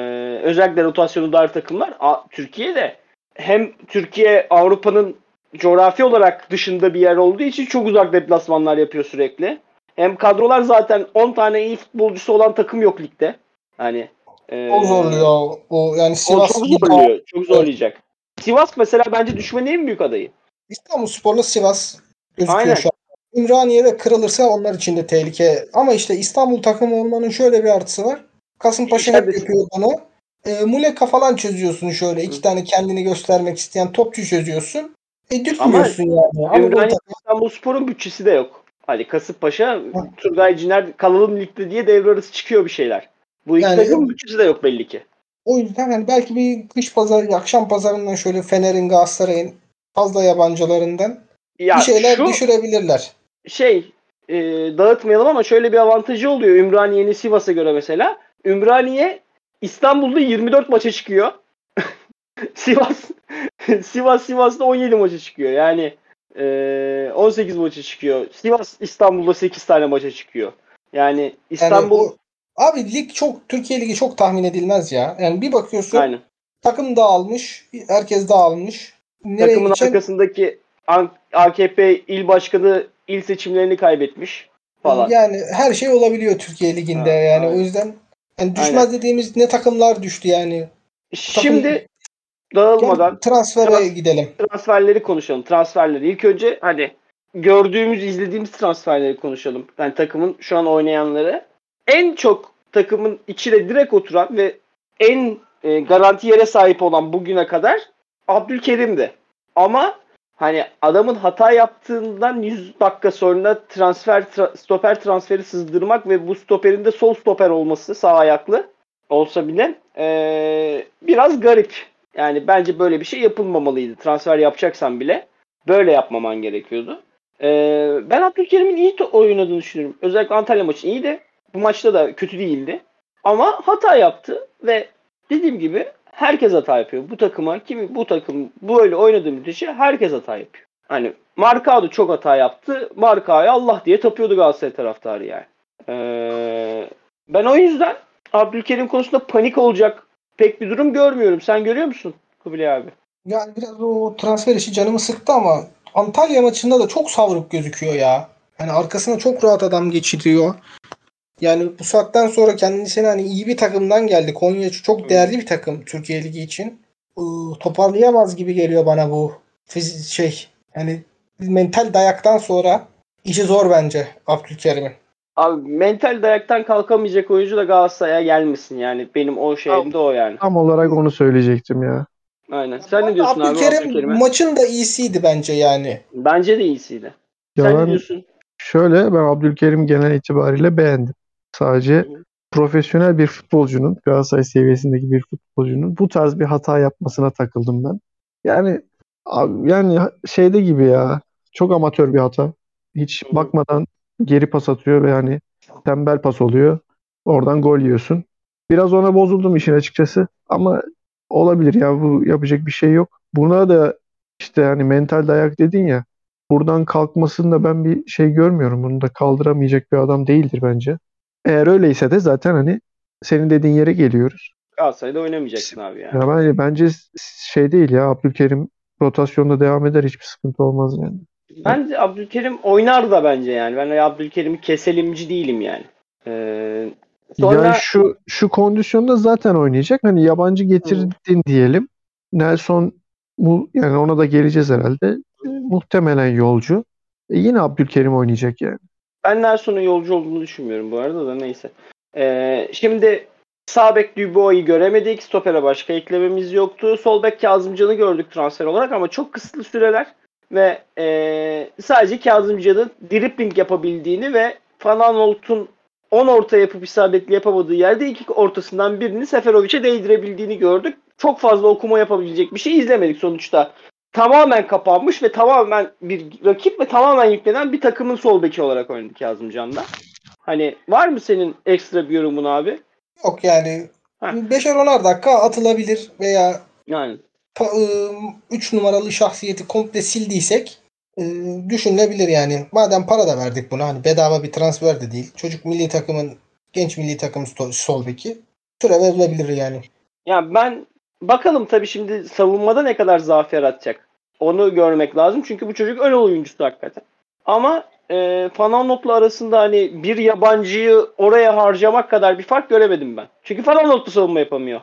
özellikle rotasyonu dar takımlar. A- Türkiye'de hem Türkiye Avrupa'nın coğrafi olarak dışında bir yer olduğu için çok uzak deplasmanlar yapıyor sürekli. Hem kadrolar zaten 10 tane iyi futbolcusu olan takım yok ligde. Hani e, Çok zorluyor o, o yani o Sivas çok gibi- zorluyor. Çok zorlayacak. Sivas mesela bence düşmenin en büyük adayı. İstanbulspor'la Sivas gözüküyor Aynen. şu an. Ümraniye'de kırılırsa onlar için de tehlike. Ama işte İstanbul takımı olmanın şöyle bir artısı var. Kasımpaşa hep yapıyor bunu. E, Muleka falan çözüyorsun şöyle. iki tane kendini göstermek isteyen topçu çözüyorsun. Dürtmüyorsun yani. Ümraniye takımı- İstanbulspor'un bütçesi de yok. Hani Kasımpaşa, Turgay Ciner kalalım ligde diye devre arası çıkıyor bir şeyler. Bu iki Yani bütçesi de yok belli ki. O yüzden hani belki bir kış pazarı, akşam pazarından şöyle Fener'in, Galatasaray'ın fazla yabancılarından Ya bir şeyler şu düşürebilirler. şey e, dağıtmayalım ama şöyle bir avantajı oluyor Ümraniye'nin Sivas'a göre mesela. Ümraniye İstanbul'da 24 maça çıkıyor. Sivas Sivas Sivas'ta 17 maça çıkıyor. Yani e, 18 maça çıkıyor. Sivas İstanbul'da 8 tane maça çıkıyor. Yani Yani İstanbul o- abi lig çok Türkiye ligi çok tahmin edilmez ya. Yani bir bakıyorsun aynen. takım dağılmış, herkes dağılmış. Nereye Takımın gideceksin? arkasındaki AKP il başkanı il seçimlerini kaybetmiş falan. Yani her şey olabiliyor Türkiye liginde Ha, yani aynen. o yüzden yani düşmez dediğimiz ne takımlar düştü yani. Şimdi dağılmadan transfere Trans- gidelim. transferleri konuşalım. Transferleri. İlk önce hani gördüğümüz, izlediğimiz transferleri konuşalım. Yani takımın şu an oynayanları. En çok takımın içine direkt oturan ve en e, garanti yere sahip olan bugüne kadar Abdülkerim'di. Ama hani adamın hata yaptığından 100 dakika sonra transfer tra- stoper transferi sızdırmak ve bu stoperin de sol stoper olması sağ ayaklı olsa bile ee, biraz garip. Yani bence böyle bir şey yapılmamalıydı. Transfer yapacaksan bile böyle yapmaman gerekiyordu. Ee, ben Abdülkerim'in iyi oynadığını düşünüyorum. Özellikle Antalya maçı iyiydi. Bu maçta da kötü değildi. Ama hata yaptı ve dediğim gibi herkes hata yapıyor. Bu takıma kimi bu takım böyle oynadığı müddetçe herkes hata yapıyor. Hani Markao da çok hata yaptı. Markao'ya Allah diye tapıyordu Galatasaray taraftarı yani. Ee, ben o yüzden Abdülkerim konusunda panik olacak pek bir durum görmüyorum. Sen görüyor musun Kubilay abi? Yani biraz o transfer işi canımı sıktı ama Antalya maçında da çok savruk gözüküyor ya. Yani arkasına çok rahat adam geçiriyor. Yani bu saatten sonra kendisine hani iyi bir takımdan geldi. Konya çok değerli bir takım Türkiye Ligi için. Iı, toparlayamaz gibi geliyor bana bu şey. Yani mental dayaktan sonra işi zor bence Abdülkerim'in. Abi mental dayaktan kalkamayacak oyuncu da Galatasaray'a gelmesin yani. Benim o şeyim de o yani. Tam olarak onu söyleyecektim ya. Aynen. Sen ne diyorsun abi Abdülkerim maçın da iyisiydi bence yani. Bence de iyisiydi. Ya Sen ne ben diyorsun? şöyle ben Abdülkerim genel itibariyle beğendim. Sadece hı. profesyonel bir futbolcunun, Galatasaray seviyesindeki bir futbolcunun bu tarz bir hata yapmasına takıldım ben. Yani abi, yani şeyde gibi ya. Çok amatör bir hata. Hiç hı. bakmadan geri pas atıyor ve yani tembel pas oluyor. Oradan gol yiyorsun. Biraz ona bozuldum işin açıkçası. Ama olabilir ya bu yapacak bir şey yok. Buna da işte hani mental dayak dedin ya. Buradan kalkmasında ben bir şey görmüyorum. Bunu da kaldıramayacak bir adam değildir bence. Eğer öyleyse de zaten hani senin dediğin yere geliyoruz. Galatasaray'da oynamayacaksın abi yani. Ya ben, bence şey değil ya Abdülkerim rotasyonda devam eder hiçbir sıkıntı olmaz yani. Bence Abdülkerim oynar da bence yani. Ben Abdülkerim'i keselimci değilim yani. Ee, sonra Yani şu şu kondisyonda zaten oynayacak. Hani yabancı getirdin diyelim. Nelson bu yani ona da geleceğiz herhalde. Muhtemelen yolcu. E yine Abdülkerim oynayacak yani. ben Nelson'un yolcu olduğunu düşünmüyorum bu arada da neyse. Ee, şimdi sağ bek Dubois'u göremedik. Stoper'e başka eklememiz yoktu. Sol bek Kazımcan'ı gördük transfer olarak ama çok kısıtlı süreler ve ee, sadece Kazımcan'ın dribbling yapabildiğini ve Van Aanholt'un 10 orta yapıp isabetli yapamadığı yerde iki ortasından birini Seferovic'e değdirebildiğini gördük. Çok fazla okuma yapabilecek bir şey izlemedik sonuçta. Tamamen kapanmış ve tamamen bir rakip ve tamamen yüklenen bir takımın sol beki olarak oynadı Kazımcan'da. Hani var mı senin ekstra bir yorumun abi? Yok yani Ha. 5'er 10'ar dakika atılabilir veya Yani 3 numaralı şahsiyeti komple sildiysek e, düşünülebilir yani. Madem para da verdik buna hani bedava bir transfer de değil. Çocuk milli takımın genç milli takım sol beki. Süre verilebilir yani. Ya ben bakalım tabii şimdi savunmada ne kadar zaaf yaratacak. Onu görmek lazım. Çünkü bu çocuk öyle oyuncusu hakikaten. Ama e, Fananot'la arasında hani bir yabancıyı oraya harcamak kadar bir fark göremedim ben. Çünkü Fananot da savunma yapamıyor.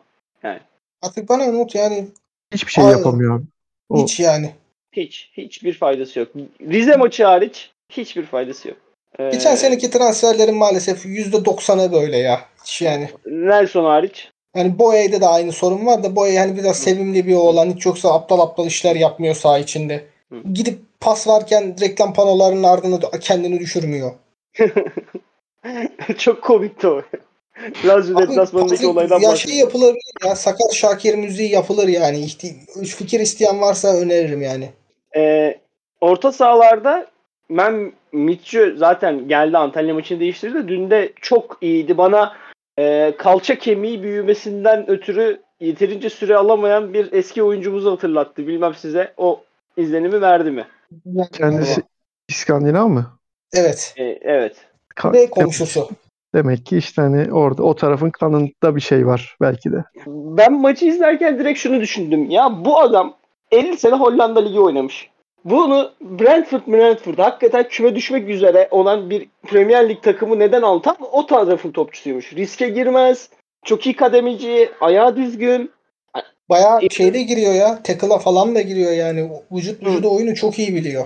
Artık bana not yani Hiçbir şey Aa, yapamıyor abi. O- hiç yani. Hiç. Hiçbir faydası yok. Rize maçı hariç hiçbir faydası yok. E, Geçen seneki transferlerin maalesef %90'ı böyle ya. Hiç yani. Nelson hariç. Yani Boye'de de aynı sorun var da Boye hani biraz sevimli bir oğlan. Hiç yoksa aptal aptal işler yapmıyor saha içinde. Hı. Gidip pas varken reklam panolarının ardına kendini düşürmüyor. Çok komikti o. Lazio deplasmanındaki olaydan ya şey bahsediyorum. yapılabilir ya Sakar Şakir müziği yapılır yani. İhti- fikir isteyen varsa öneririm yani. Ee, orta sahalarda ben Mitchell zaten geldi Antalya maçını değiştirdi. Dün de çok iyiydi. Bana e, kalça kemiği büyümesinden ötürü yeterince süre alamayan bir eski oyuncumuzu hatırlattı. Bilmem size o izlenimi verdi mi? Kendisi İskandinav mı? Evet. Ee, evet. Ka- Ve komşusu. Demek ki işte hani orada o tarafın kanında bir şey var belki de. Ben maçı izlerken direkt şunu düşündüm. Ya bu adam 50 sene Hollanda Ligi oynamış. Bunu Brentford Brentford hakikaten küme düşmek üzere olan bir Premier Lig takımı neden aldı? Tam o tarafın topçusuymuş. Riske girmez. Çok iyi kademeci. Ayağı düzgün. Bayağı şeyde giriyor ya. Tackle'a falan da giriyor yani. Vücut vücuda oyunu çok iyi biliyor.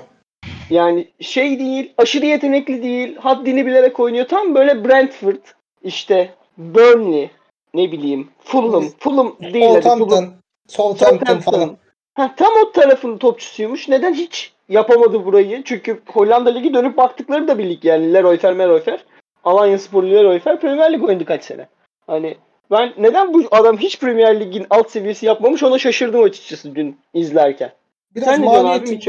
Yani şey değil, aşırı yetenekli değil, haddini bilerek oynuyor. Tam böyle Brentford, işte Burnley, ne bileyim, Fulham, Fulham değil. Southampton, Southampton falan. Ha, tam o tarafın topçusuymuş. Neden hiç yapamadı burayı? Çünkü Hollanda Ligi dönüp baktıkları da bir lig yani. Leroy Fer, Meroy Fer. Alanya Sporlu Leroy Fer Premier Lig oynadı kaç sene. Hani ben neden bu adam hiç Premier Lig'in alt seviyesi yapmamış ona şaşırdım açıkçası dün izlerken. Biraz Sen abi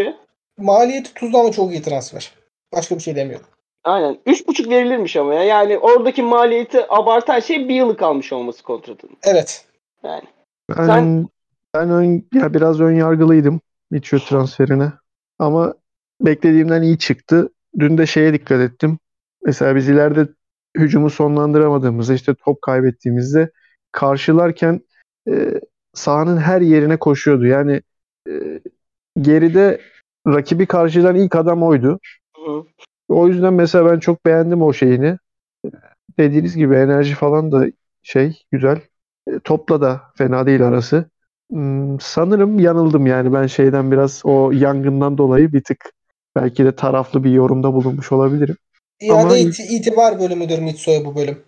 maliyeti, tuzlu ama çok iyi transfer. Başka bir şey demiyorum. Aynen. 3.5 verilirmiş ama ya. Yani oradaki maliyeti abartan şey bir yıllık kalmış olması kontratının. Evet. Yani. Ben, Sen- ben ön, ya biraz ön yargılıydım Mitchell transferine. Ama beklediğimden iyi çıktı. Dün de şeye dikkat ettim. Mesela biz ileride hücumu sonlandıramadığımızda işte top kaybettiğimizde karşılarken e, sahanın her yerine koşuyordu. Yani e, geride rakibi karşılayan ilk adam oydu. Hı. O yüzden mesela ben çok beğendim o şeyini. Dediğiniz gibi enerji falan da şey güzel. E, topla da fena değil arası. Hmm, sanırım yanıldım yani ben şeyden biraz o yangından dolayı bir tık belki de taraflı bir yorumda bulunmuş olabilirim. İade Ama- iti- itibar bölümüdür Mitso'ya bu bölüm.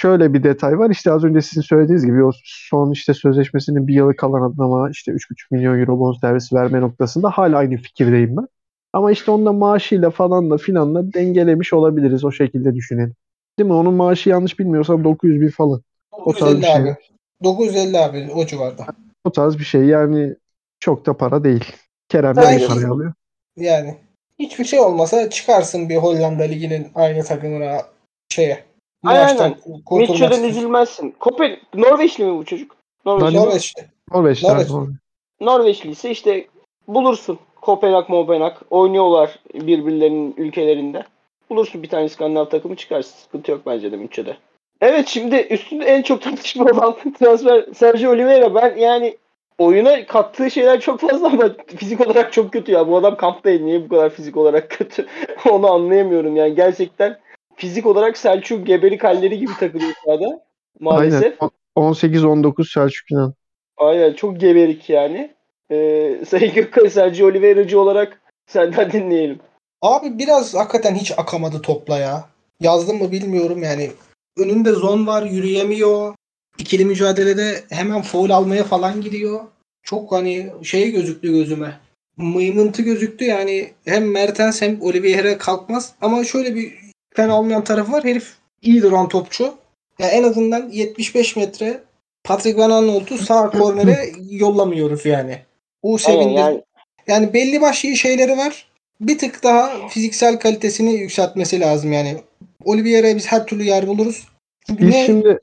Şöyle bir detay var. İşte az önce sizin söylediğiniz gibi o son işte sözleşmesinin bir yılı kalan adama işte 3,5 milyon euro bonservis verme noktasında hala aynı fikirdeyim ben. Ama işte onunla maaşıyla falanla filanla dengelemiş olabiliriz o şekilde düşünelim. Değil mi? Onun maaşı yanlış bilmiyorsam 900 bin falan. O tarz 950 şey. abi. 950 abi o civarda. O tarz bir şey yani çok da para değil. Kerem iyi parayı alıyor. Yani hiçbir şey olmasa çıkarsın bir Hollanda liginin aynı takımına şeye. Aynen, Maaştan aynen. kurtulmak Mitchell'den üzülmezsin. Kopen Norveçli mi bu çocuk? Norveçli. Ben- Norveç'te. Norveç'te Norveç. abi, Norveç. Norveçli ise işte bulursun. Kopenhag, Mopenhag oynuyorlar birbirlerinin ülkelerinde. Bulursun bir tane Skandinav takımı çıkarsın. Sıkıntı yok bence de Münche'de. Evet şimdi üstünde en çok tartışma olan transfer Sergio Oliveira. Ben yani oyuna kattığı şeyler çok fazla ama fizik olarak çok kötü ya. Bu adam kampta niye bu kadar fizik olarak kötü? Onu anlayamıyorum yani. Gerçekten fizik olarak Selçuk geberik halleri gibi takılıyor sahada. Maalesef. Aynen. 18-19 Selçuk İnan. Aynen çok geberik yani. Ee, Sayın Gökkaya Sergio Oliveira'cı olarak senden dinleyelim. Abi biraz hakikaten hiç akamadı topla ya. Yazdım mı bilmiyorum yani. Önünde zon var yürüyemiyor. İkili mücadelede hemen foul almaya falan gidiyor. Çok hani şey gözüktü gözüme. Mıymıntı gözüktü yani hem Mertens hem Oliveira kalkmaz. Ama şöyle bir fena olmayan tarafı var. Herif iyi duran topçu. Ya en azından 75 metre Patrick Van Aanholt'u sağ kornere yollamıyoruz yani. O Aynen sevindir. yani Yani belli başlı şeyleri var. Bir tık daha fiziksel kalitesini yükseltmesi lazım yani. Oliveira'ya biz her türlü yer buluruz. Çünkü Biz ne- şimdi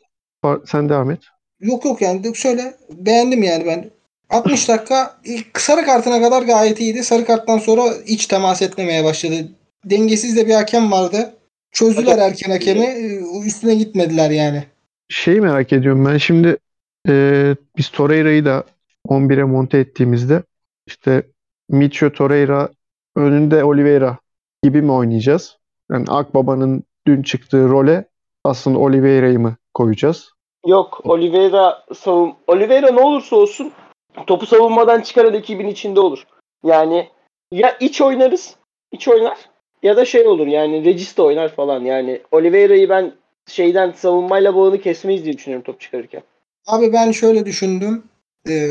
sen devam et. Yok yok yani şöyle beğendim yani ben. 60 dakika ilk sarı kartına kadar gayet iyiydi. Sarı karttan sonra hiç temas etmemeye başladı. Dengesiz de bir hakem vardı. Çözdüler erken hakemi. e, Üstüne gitmediler yani. Şeyi merak ediyorum ben şimdi e, biz Torreira'yı da 11'e monte ettiğimizde işte Micho Torreira önünde Oliveira gibi mi oynayacağız? Yani Akbaba'nın dün çıktığı role aslında Oliveira'yı mı koyacağız? yok Oliveira savun Oliveira ne olursa olsun topu savunmadan çıkaran ekibin içinde olur. Yani ya iç oynarız, iç oynar ya da şey olur yani registe oynar falan. Yani Oliveira'yı ben şeyden savunmayla bağını kesmeyiz diye düşünüyorum top çıkarırken. Abi ben şöyle düşündüm. Ee,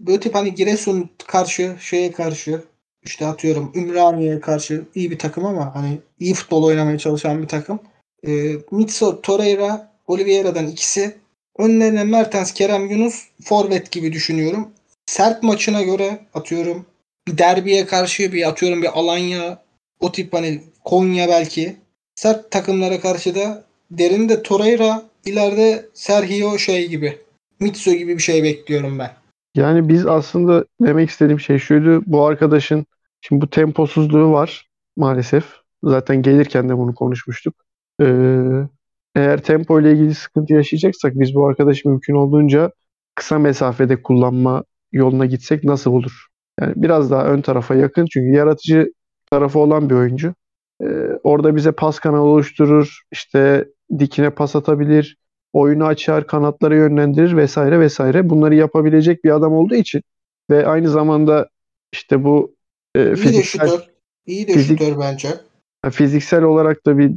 böyle tip hani Giresun karşı şeye karşı işte atıyorum Ümraniye'ye karşı iyi bir takım ama hani iyi futbol oynamaya çalışan bir takım. Ee, Mitso, Torreira, Oliveira'dan ikisi. Önlerine Mertens, Kerem Yunus forvet gibi düşünüyorum. Sert maçına göre atıyorum bir derbiye karşı bir atıyorum bir Alanya o tip hani Konya belki sert takımlara karşı da derinde Torreira ileride Sergio şey gibi Mitsu gibi bir şey bekliyorum ben. Yani biz aslında demek istediğim şey şuydu. Bu arkadaşın şimdi bu temposuzluğu var maalesef. Zaten gelirken de bunu konuşmuştuk. Ee, eğer tempo ile ilgili sıkıntı yaşayacaksak biz bu arkadaşı mümkün olduğunca kısa mesafede kullanma yoluna gitsek nasıl olur? Yani biraz daha ön tarafa yakın çünkü yaratıcı tarafı olan bir oyuncu. Ee, orada bize pas kanalı oluşturur, işte dikine pas atabilir, oyunu açar, kanatlara yönlendirir vesaire vesaire. Bunları yapabilecek bir adam olduğu için ve aynı zamanda işte bu e, İyi de fiziksel şutör. İyi de fizik- şutör bence. fiziksel olarak da bir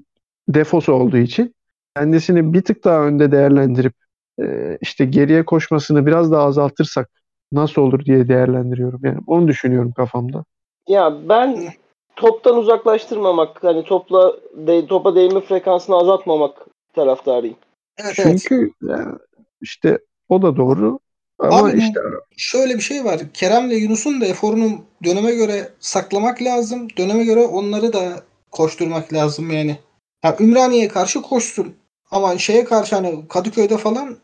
defosu olduğu için kendisini bir tık daha önde değerlendirip e, işte geriye koşmasını biraz daha azaltırsak nasıl olur diye değerlendiriyorum. Yani onu düşünüyorum kafamda. Ya ben toptan uzaklaştırmamak, hani topla de, topa değme frekansını azaltmamak taraftarıyım. Evet, evet. Çünkü yani işte o da doğru. Ama Abi, işte Şöyle bir şey var. Kerem'le Yunus'un da eforunu döneme göre saklamak lazım. Döneme göre onları da koşturmak lazım yani. Ha, Ümraniye'ye karşı koşsun. Ama şeye karşı hani Kadıköy'de falan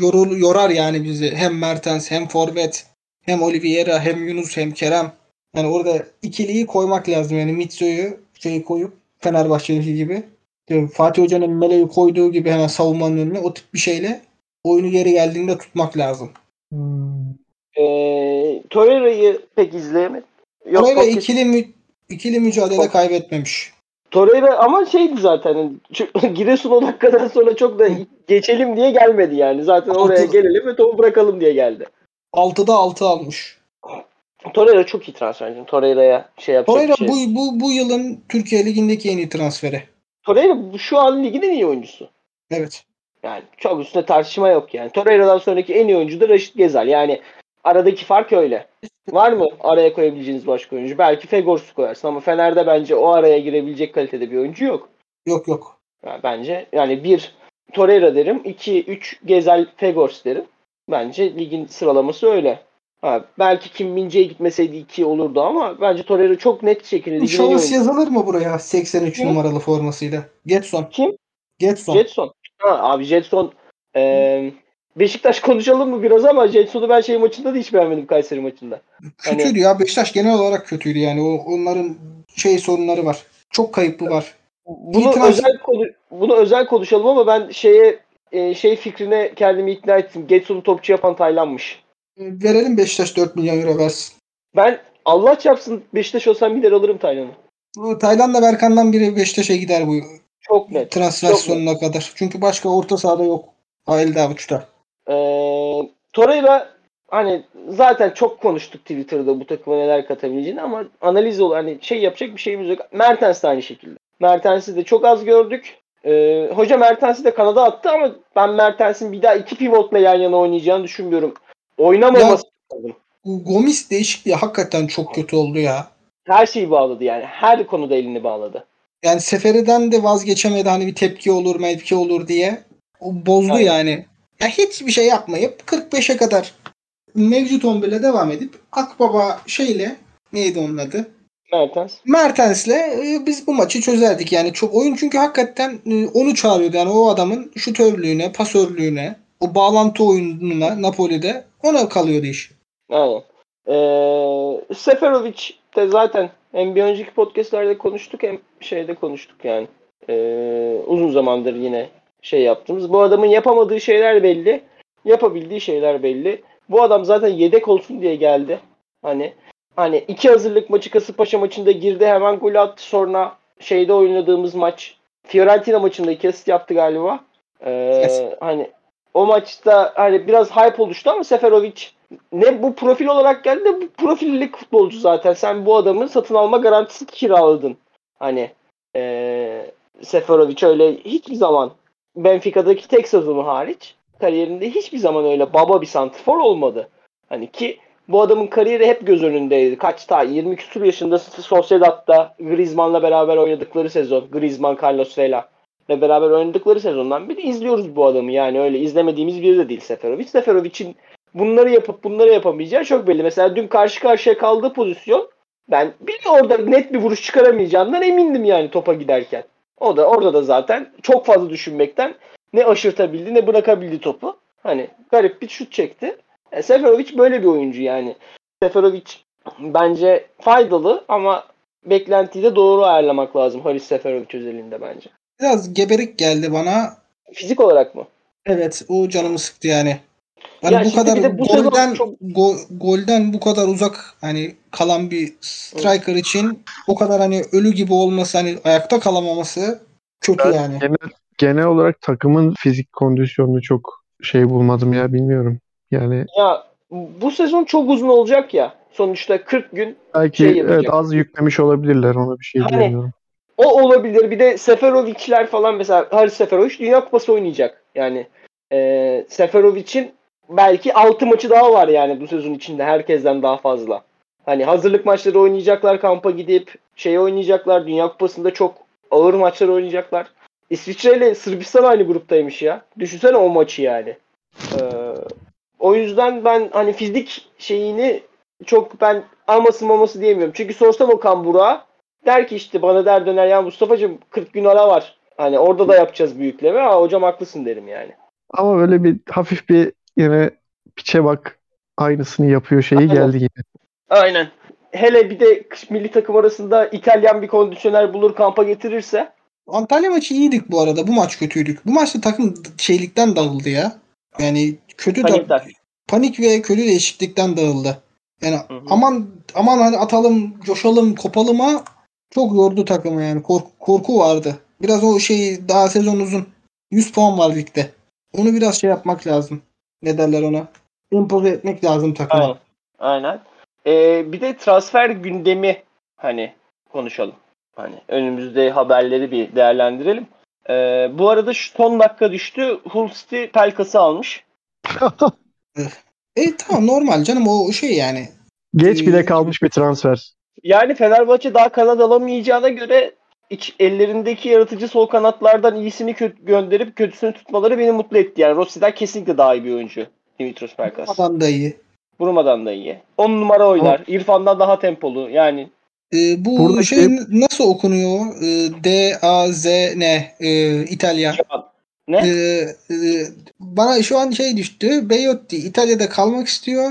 yorul, yorar yani bizi. Hem Mertens hem Forvet hem Oliveira hem Yunus hem Kerem. Yani orada ikiliyi koymak lazım. Yani Mitso'yu şeyi koyup Fenerbahçe'deki gibi. İşte Fatih Hoca'nın Mele'yi koyduğu gibi hemen savunmanın önüne o tip bir şeyle oyunu geri geldiğinde tutmak lazım. hmm, Ee, Torreira'yı pek izleyemedim. Yok, Torreira ikili mü ikili mücadele kaybetmemiş. Torreira ama şeydi zaten. hani Giresun o dakikadan sonra çok da geçelim diye gelmedi yani. Zaten Altı- oraya gelelim ve topu bırakalım diye geldi. 6'da 6 almış. Torreira çok iyi transfer. Torreira'ya şey yapacak Torreira şey. bu, bu, bu yılın Türkiye Ligi'ndeki en iyi transferi. Torreira şu an ligin en iyi oyuncusu. Evet. Yani çok üstüne tartışma yok yani. Torreira'dan sonraki en iyi oyuncu da Raşit Gezel. Yani aradaki fark öyle. Var mı araya koyabileceğiniz başka oyuncu? Belki Fegors'u koyarsın ama Fener'de bence o araya girebilecek kalitede bir oyuncu yok. Yok yok. Yani bence yani bir Torreira derim, iki üç Gezel Fegors derim. Bence ligin sıralaması öyle. Ha, belki Kim Mince'ye gitmeseydi iki olurdu ama bence Torreira çok net şekilde Şans yazılır mı buraya 83 Kim? numaralı formasıyla? Getson. Kim? Getson. Jetson. Ha, abi Jetson eee, Beşiktaş konuşalım mı biraz ama Jetson'u ben şey maçında da hiç beğenmedim Kayseri maçında. Kötüydü Hani- ya. Beşiktaş genel olarak kötüydü yani. O, onların şey sorunları var. Çok kayıplı var. Bunu İtiraz- özel konu- bunu özel konuşalım ama ben şeye e, şey fikrine kendimi ikna ettim. Getson'u topçu yapan Taylan'mış. Verelim Beşiktaş 4 milyon euro versin. Ben Allah çarpsın Beşiktaş olsam gider alırım Taylan'ı. Bu Tayland'la Berkan'dan biri Beşiktaş'a gider bu Çok net. transfer Çok sonuna kadar. Çünkü başka orta sahada yok. Elde avuçta. Ee, Torreira hani zaten çok konuştuk Twitter'da bu takıma neler katabileceğini ama analiz ol hani şey yapacak bir şeyimiz yok. Mertens de aynı şekilde. Mertens'i de çok az gördük. Ee, hoca Mertens'i de kanada attı ama ben Mertens'in bir daha iki pivotla yan yana oynayacağını düşünmüyorum. Oynamaması lazım. Bu Gomis değişikliği hakikaten çok kötü oldu ya. Her şeyi bağladı yani. Her konuda elini bağladı. Yani Seferi'den de vazgeçemedi hani bir tepki olur mevki olur diye. O bozdu Aynen. yani. Ya hiçbir şey yapmayıp 45'e kadar mevcut 11'le devam edip Akbaba şeyle neydi onun adı? Mertens. Mertens'le e, biz bu maçı çözerdik yani. Çok oyun çünkü hakikaten e, onu çağırıyordu yani o adamın şutörlüğüne, pasörlüğüne, o bağlantı oyununa Napoli'de ona kalıyordu iş. Aynen. Ee, Seferovic de zaten hem bir önceki podcastlerde konuştuk hem şeyde konuştuk yani. Ee, uzun zamandır yine şey yaptığımız. Bu adamın yapamadığı şeyler belli. Yapabildiği şeyler belli. Bu adam zaten yedek olsun diye geldi. Hani hani iki hazırlık maçı Kasımpaşa maçında girdi hemen gol attı sonra şeyde oynadığımız maç Fiorentina maçında iki asist yaptı galiba. Ee, Evet. hani o maçta hani biraz hype oluştu ama Seferovic ne bu profil olarak geldi ne bu profillik futbolcu zaten. Sen bu adamın satın alma garantisi kiraladın. Hani eee Seferovic öyle hiçbir zaman Benfica'daki tek sezonu hariç kariyerinde hiçbir zaman öyle baba bir santrfor olmadı. Hani ki bu adamın kariyeri hep göz önündeydi. Kaçta 20 küsur yaşında Sociedad'da Griezmann'la beraber oynadıkları sezon. Griezmann, Carlos Vela ile beraber oynadıkları sezondan beri izliyoruz bu adamı. Yani öyle izlemediğimiz biri de değil Seferovic. Seferovic'in bunları yapıp bunları yapamayacağı çok belli. Mesela dün karşı karşıya kaldığı pozisyon ben bir orada net bir vuruş çıkaramayacağından emindim yani topa giderken. O da orada da zaten çok fazla düşünmekten ne aşırtabildi ne bırakabildi topu. Hani garip bir şut çekti. E, Seferovic böyle bir oyuncu yani. Seferovic bence faydalı ama beklentiyi de doğru ayarlamak lazım Haris Seferovic özelinde bence. Biraz geberik geldi bana. Fizik olarak mı? Evet o canımı sıktı yani. Hani Ya bu kadar bu golden çok- go- golden bu kadar uzak hani kalan bir striker için o kadar hani ölü gibi olması hani ayakta kalamaması kötü Ben yani. genel, genel olarak takımın fizik kondisyonunu çok şey bulmadım ya bilmiyorum. Yani Ya bu sezon çok uzun olacak ya. Sonuçta 40 gün belki Şey yapacak. evet az yüklemiş olabilirler ona bir şey Hani- diyemiyorum. O olabilir. Bir de Seferovic'ler falan mesela Haris Seferovic Dünya Kupası oynayacak. Yani e, Seferovic'in belki 6 maçı daha var yani bu sezon içinde herkesten daha fazla. Hani hazırlık maçları oynayacaklar kampa gidip şey oynayacaklar. Dünya Kupası'nda çok ağır maçlar oynayacaklar. İsviçre ile Sırbistan aynı gruptaymış ya. Düşünsene o maçı yani. Ee, o yüzden ben hani fizik şeyini çok ben alması maması diyemiyorum. Çünkü sorsam Okan Burak'a der ki işte bana der döner ya Mustafa'cığım 40 gün ara var. Hani orada da yapacağız bir yükleme. Ha, hocam haklısın derim yani. Ama böyle bir hafif bir yine piçe bak aynısını yapıyor şeyi Aynen. geldi yine. Aynen. Hele bir de kış milli takım arasında İtalyan bir kondisyoner bulur kampa getirirse Antalya maçı iyiydik bu arada. Bu maç kötüydük. Bu maçta takım şeylikten dağıldı ya. Yani kötü da panikler. panik ve kötü değişiklikten dağıldı. Yani Hı hı. aman aman hadi atalım, coşalım, kopalıma çok yordu takımı yani. Korku, korku vardı. Biraz o şey daha sezon uzun. 100 puan var ligde. Onu biraz şey yapmak lazım. Ne derler ona? Empoze etmek lazım takıma. Aynen. Aynen. Ee, bir de transfer gündemi hani konuşalım. Hani önümüzde haberleri bir değerlendirelim. Ee, bu arada şu son dakika düştü. Hull City Pelkas'ı almış. E tamam normal canım o şey yani. Geç bile kalmış bir transfer. Yani Fenerbahçe daha kanat alamayacağına göre iç, ellerindeki yaratıcı sol kanatlardan iyisini kö- gönderip kötüsünü tutmaları beni mutlu etti. Yani Rossi'den kesinlikle daha iyi bir oyuncu. Dimitros Pelkas. Adam da iyi. Buruma'dan da iyi. 10 numara oynar. İrfan'dan daha tempolu. Yani E, bu Burada şey şey- nasıl okunuyor? E, D A Z N e, İtalya. ne? E, e, bana şu an şey düştü. Beyotti İtalya'da kalmak istiyor.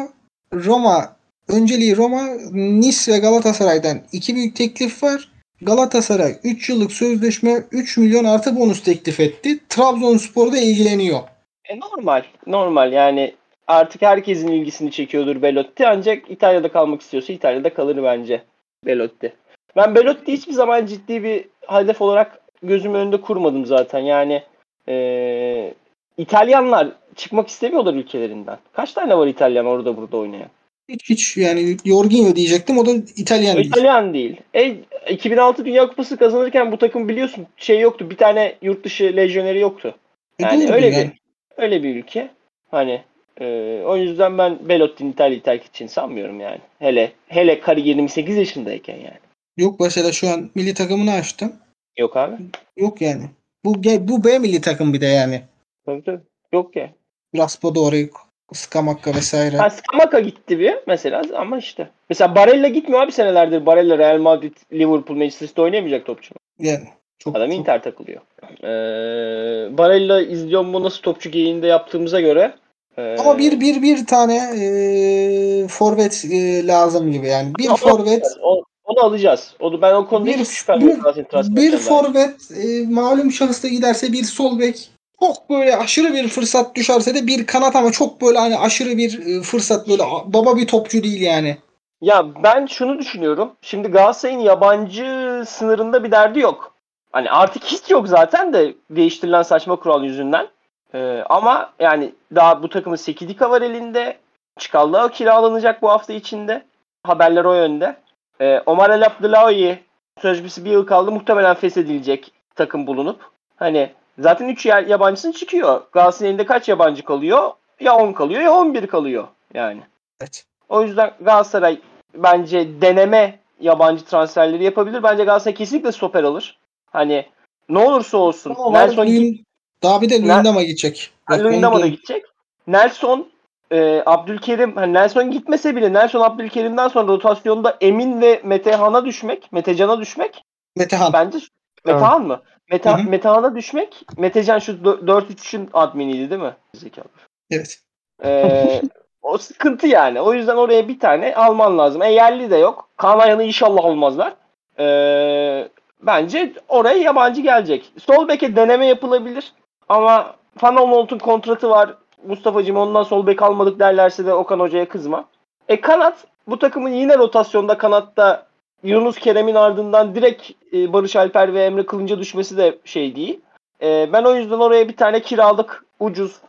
Roma önceliği Roma, Nice ve Galatasaray'dan iki büyük teklif var. Galatasaray 3 yıllık sözleşme 3 milyon artı bonus teklif etti. Trabzonspor da ilgileniyor. E, normal. Normal yani artık herkesin ilgisini çekiyordur Belotti ancak İtalya'da kalmak istiyorsa İtalya'da kalır bence Belotti. Ben Belotti hiçbir zaman ciddi bir hedef olarak gözümün önünde kurmadım zaten. Yani e, İtalyanlar çıkmak istemiyorlar ülkelerinden. Kaç tane var İtalyan orada burada oynayan? Hiç hiç yani Jorginho diyecektim o da İtalyan değil. İtalyan değil. E, 2006 Dünya Kupası kazanırken bu takım biliyorsun şey yoktu. Bir tane yurt dışı lejyoneri yoktu. E, Yani doğrudur öyle yani. bir öyle bir ülke. Hani e, o yüzden ben Belotti'nin İtalya'yı terk için sanmıyorum yani. Hele hele kari 28 yaşındayken yani. Yok mesela şu an milli takımını açtım. Yok abi. Yok yani. Bu bu B milli takım bir de yani. Tabii tabii. Yok ya. Raspadori, Skamakka vesaire. Ha, Skamaka gitti bir mesela ama işte. Mesela Barella gitmiyor abi senelerdir. Barella Real Madrid, Liverpool, Manchester City oynayamayacak topçu. Yani çok, Adam çok- Inter takılıyor. Ee, Barella izliyor mu nasıl topçu geyiğinde yaptığımıza göre. ee, Ama bir bir bir tane e, forvet e, lazım gibi yani. Bir Ama- forvet o- onu alacağız. Onu ben o konuda Bir- hiç şüphem bir- yok. bir abi. forvet e, malum şahısta giderse bir sol bek çok böyle aşırı bir fırsat düşerse de bir kanat ama çok böyle hani aşırı bir e, fırsat böyle baba bir topçu değil yani. Ya ben şunu düşünüyorum. Şimdi Galatasaray'ın yabancı sınırında bir derdi yok. Hani artık hiç yok zaten de değiştirilen saçma kural yüzünden. Ee, ama yani daha bu takımın Sekidika var elinde. Çikallao kiralanacak bu hafta içinde. Haberler o yönde. Ee, Omar El Abdullahi sözleşmesi bir yıl kaldı. Muhtemelen feshedilecek takım bulunup. Hani zaten 3 yabancısın çıkıyor. Galatasaray'ın elinde kaç yabancı kalıyor? Ya 10 kalıyor ya 11 kalıyor yani. Evet. O yüzden Galatasaray bence deneme yabancı transferleri yapabilir. Bence Galatasaray kesinlikle stoper alır. Hani ne olursa olsun. Ama Nelson Luyend- daha bir de Luyendam'a gidecek. Luyendam'a onu da gidecek. Nelson e, Abdülkerim hani Nelson gitmese bile Nelson Abdülkerim'den sonra rotasyonda Emin ve Metehan'a düşmek, Metecan'a düşmek Metehan. bence Metehan mı? Mete, Hı hı. Metehan'a düşmek. Metecan şu dö- 4-3'ün adminiydi değil mi? Zekalı. Evet. Ee, o sıkıntı yani. O yüzden oraya bir tane alman lazım. E yerli de yok. Kaan Ayhan'ı inşallah almazlar. Ee, bence oraya yabancı gelecek. Sol beke deneme yapılabilir. Ama Van Aanholt'un kontratı var. Mustafa'cığım ondan sol bek almadık derlerse de Okan Hoca'ya kızma. E kanat bu takımın yine rotasyonda kanatta Yunus Kerem'in ardından direkt e, Barış Alper ve Emre Kılınç'a düşmesi de şey değil. E, ben o yüzden oraya bir tane kiralık ucuz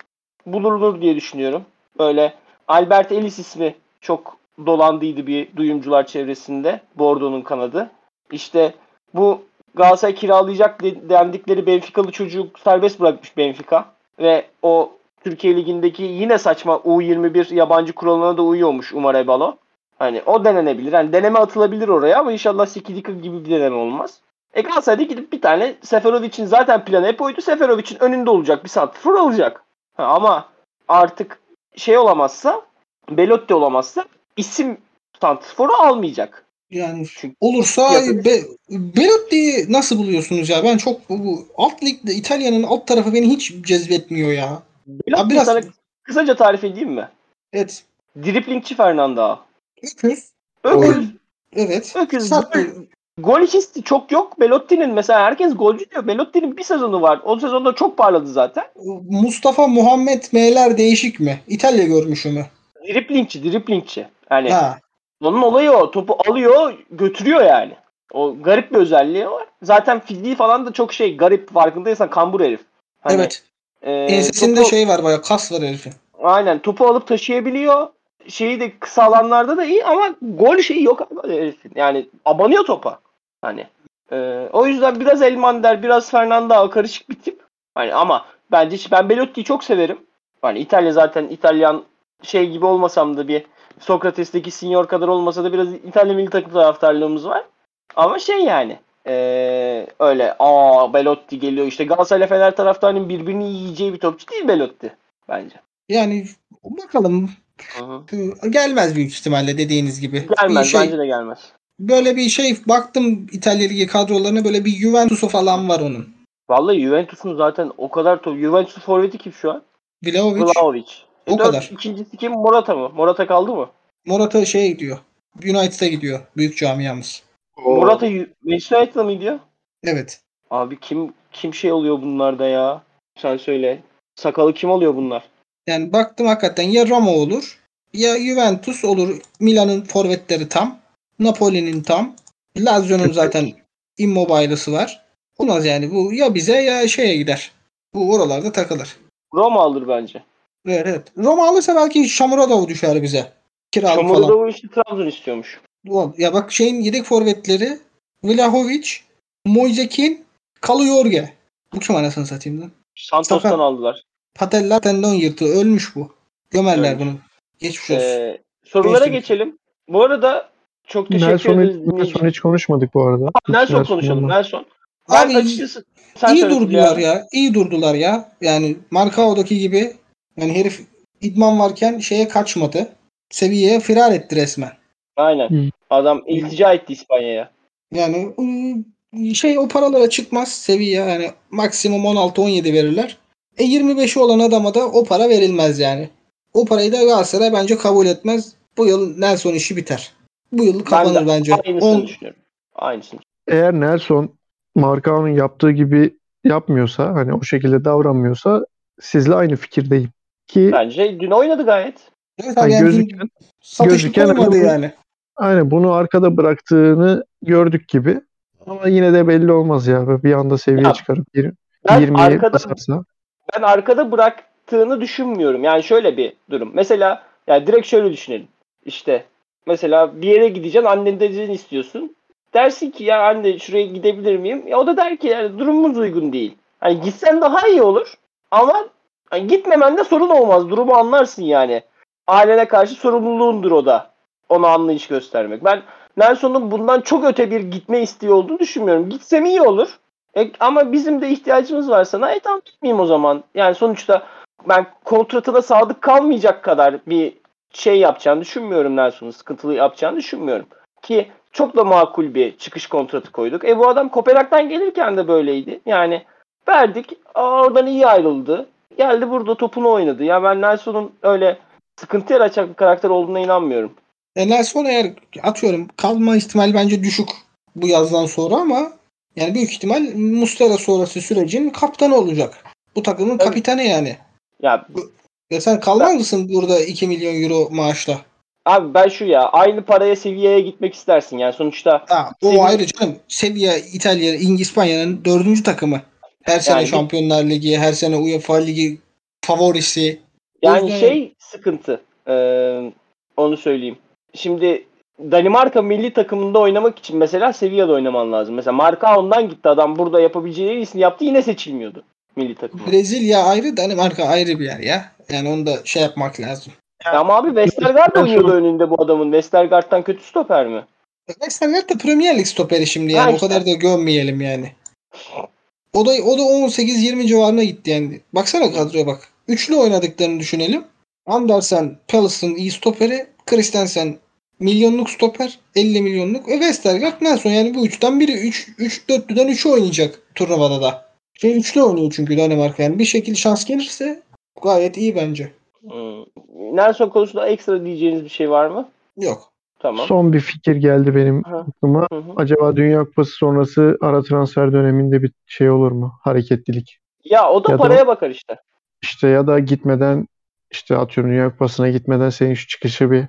bulunur diye düşünüyorum. Böyle Albert Ellis ismi çok dolandıydı bir duyumcular çevresinde. Bordeaux'un kanadı. İşte bu Galatasaray kiralayacak de- dendikleri Benfica'lı çocuğu serbest bırakmış Benfica. Ve o Türkiye Ligi'ndeki yine saçma U21 yabancı kuralına da uyuyormuş Umar Ebalo. Hani o denenebilir. Hani deneme atılabilir oraya ama inşallah Sikidika gibi bir deneme olmaz. E Galatasaray'da gidip bir tane Seferovic'in zaten planı hep oydu. Seferovic'in önünde olacak bir santrfor alacak. Ha, ama artık şey olamazsa Belotti olamazsa isim santrforu almayacak. Yani Çünkü- olursa Yapı- Be Belotti'yi nasıl buluyorsunuz ya? Ben çok bu alt ligde İtalya'nın alt tarafı beni hiç cezbetmiyor ya. Belotti biraz- sana kısaca tarif edeyim mi? Evet. Driplingçi Fernando. Öküz. Öküz. Evet. Öküz. Sert Gol, histi çok yok. Belotti'nin mesela herkes golcü diyor. Belotti'nin bir sezonu var. O sezonda çok parladı zaten. Mustafa Muhammed M'ler değişik mi? İtalya görmüşü mü? Driplingçi, driplingçi. Yani Ha. onun olayı o. Topu alıyor, götürüyor yani. O garip bir özelliği var. Zaten fiziği falan da çok şey garip farkındaysan kambur herif. Hani, evet. e, Ensesinde topu- şey var bayağı kas var herifin. Aynen topu alıp taşıyabiliyor. Şeyi de kısa alanlarda da iyi ama gol şeyi yok. Yani abanıyor topa. Hani e, o yüzden biraz Elmander, biraz Fernando karışık bir tip. Hani ama bence ben Belotti'yi çok severim. Hani İtalya zaten İtalyan şey gibi olmasam da bir Sokrates'teki senior kadar olmasa da biraz İtalya milli takım taraftarlığımız var. Ama şey yani e, öyle aa Belotti geliyor işte Galatasaray Fener taraftarının birbirini yiyeceği bir topçu değil Belotti bence. Yani bakalım Hı hı. gelmez büyük ihtimalle dediğiniz gibi. Gelmez Bir şey, bence de gelmez. Böyle bir şey baktım İtalya Ligi kadrolarına böyle bir Juventus'u falan var onun. Vallahi Juventus'un zaten o kadar top. Juventus forveti kim şu an? Vlahovic, Vlahovic. O E, dört- kadar. İkincisi kim? Morata mı? Morata kaldı mı? Morata şeye gidiyor. United'a gidiyor. Büyük camiamız. Morata Ju- Manchester United'a mı gidiyor? Evet. Abi kim kim şey oluyor bunlarda ya? Sen söyle. Sakalı kim oluyor bunlar? Yani baktım hakikaten ya Roma olur ya Juventus olur. Milan'ın forvetleri tam. Napoli'nin tam. Lazio'nun zaten immobile'ısı var. Olmaz yani bu ya bize ya şeye gider. Bu oralarda takılır. Roma alır bence. Evet, evet. Roma alırsa belki Şamuradov düşer bize. Kiralık falan. Şamurodov'u işte Trabzon istiyormuş. Ya bak şeyin yedek forvetleri Vlahovic, Moisekin, Kaluyorge. Bu kim anasını satayım lan? Santos'tan Sakat. aldılar. Patella tendon yırtığı. Ölmüş bu. Gömerler Ölmüş. bunu. Geçmiş olsun. Ee, sorulara Geçtim. geçelim. Bu arada çok teşekkür Nelson, ederiz. Nelson hiç konuşmadık bu arada. Hiç Nelson konuşalım. Nelson. Ben Abi, açıkçası sen iyi durdular ya. ya. İyi durdular ya. Yani Marcao'daki gibi yani herif idman varken şeye kaçmadı. Seviyeye firar etti resmen. Aynen. Hı. Adam iltica etti İspanya'ya. Yani ıı, şey o paralara çıkmaz seviye yani maksimum 16-17 verirler. E 25'i olan adama da o para verilmez yani. O parayı da Galatasaray bence kabul etmez. Bu yıl Nelson işi biter. Bu yıl kapanır ben bence. aynısını On- düşünüyorum. Aynısını. Eğer Nelson Marcao'nun yaptığı gibi yapmıyorsa hani o şekilde davranmıyorsa sizle aynı fikirdeyim. Ki Bence dün oynadı gayet. Evet, hani abi yani gözüken gözüken hani bu- yani. aynen bunu arkada bıraktığını gördük gibi. Ama yine de belli olmaz ya. Bir anda seviye Ya, çıkarıp yir- Ben 20'ye arkada basarsa. Ben arkada bıraktığını düşünmüyorum. Yani şöyle bir durum. Mesela yani direkt şöyle düşünelim. İşte mesela bir yere gideceksin annen dediğini istiyorsun. Dersin ki ya anne şuraya gidebilir miyim? Ya o da der ki yani durumumuz uygun değil. Hani gitsen daha iyi olur. Ama hani gitmemen de sorun olmaz. Durumu anlarsın yani. Ailene karşı sorumluluğundur o da. Ona anlayış göstermek. Ben Nelson'un bundan çok öte bir gitme isteği olduğunu düşünmüyorum. Gitsem iyi olur. E, ama bizim de ihtiyacımız var sana. E tamam gitmeyeyim o zaman. Yani sonuçta ben kontratına sadık kalmayacak kadar bir şey yapacağını düşünmüyorum Nelson'un. Sıkıntılı yapacağını düşünmüyorum. Ki çok da makul bir çıkış kontratı koyduk. E bu adam Kopenhag'dan gelirken de böyleydi. Yani verdik. Oradan iyi ayrıldı. Geldi burada topunu oynadı. Ya ben Nelson'un öyle sıkıntı yaratacak bir karakter olduğuna inanmıyorum. E Nelson eğer atıyorum kalma ihtimali bence düşük bu yazdan sonra ama yani büyük ihtimal Mustera sonrası sürecin kaptanı olacak. Bu takımın Evet. kapitanı yani. Ya Ya sen kalmaz mısın burada 2 milyon euro maaşla? abi ben şu ya aynı paraya seviyeye gitmek istersin. Yani sonuçta Ha, o Seviye- ayrı canım. Seviye İtalya, İspanya'nın dördüncü takımı. Her sene Yani- Şampiyonlar Ligi, her sene UEFA Ligi favorisi. Yani şey sıkıntı. Ee, onu söyleyeyim. Şimdi Danimarka milli takımında oynamak için mesela Sevilla'da oynaman lazım. Mesela Marcao'ndan gitti adam burada yapabileceği en iyisini yaptı yine seçilmiyordu milli takımda. Brezilya ayrı, Danimarka ayrı bir yer ya. Yani onu da şey yapmak lazım. Ama abi Westergaard oynuyordu önünde bu adamın. Westergaard'dan kötü stoper mi? Westergaard da Premier Lig stoperi şimdi yani. Ha O işte. kadar da gömmeyelim yani. O da o da 18-20 civarına gitti yani. Baksana kadroya bak. Üçlü oynadıklarını düşünelim. Andersen, Palace'ın iyi stoperi. Christensen milyonluk stoper. 50 milyonluk. E Westergaard Nelson yani bu üçten biri. 3 3 dörtlüden 3'ü oynayacak turnuvada da. Şey üçlü oynuyor çünkü Danimarka yani. Bir şekilde şans gelirse gayet iyi bence. Hmm. Nelson konusunda ekstra diyeceğiniz bir şey var mı? Yok. Tamam. Son bir fikir geldi benim Aha. aklıma. Hı hı. Acaba Dünya Kupası sonrası ara transfer döneminde bir şey olur mu? Hareketlilik. Ya o da Ya da- paraya bakar işte. İşte ya da gitmeden işte atıyorum Dünya Kupası'na gitmeden senin şu çıkışı bir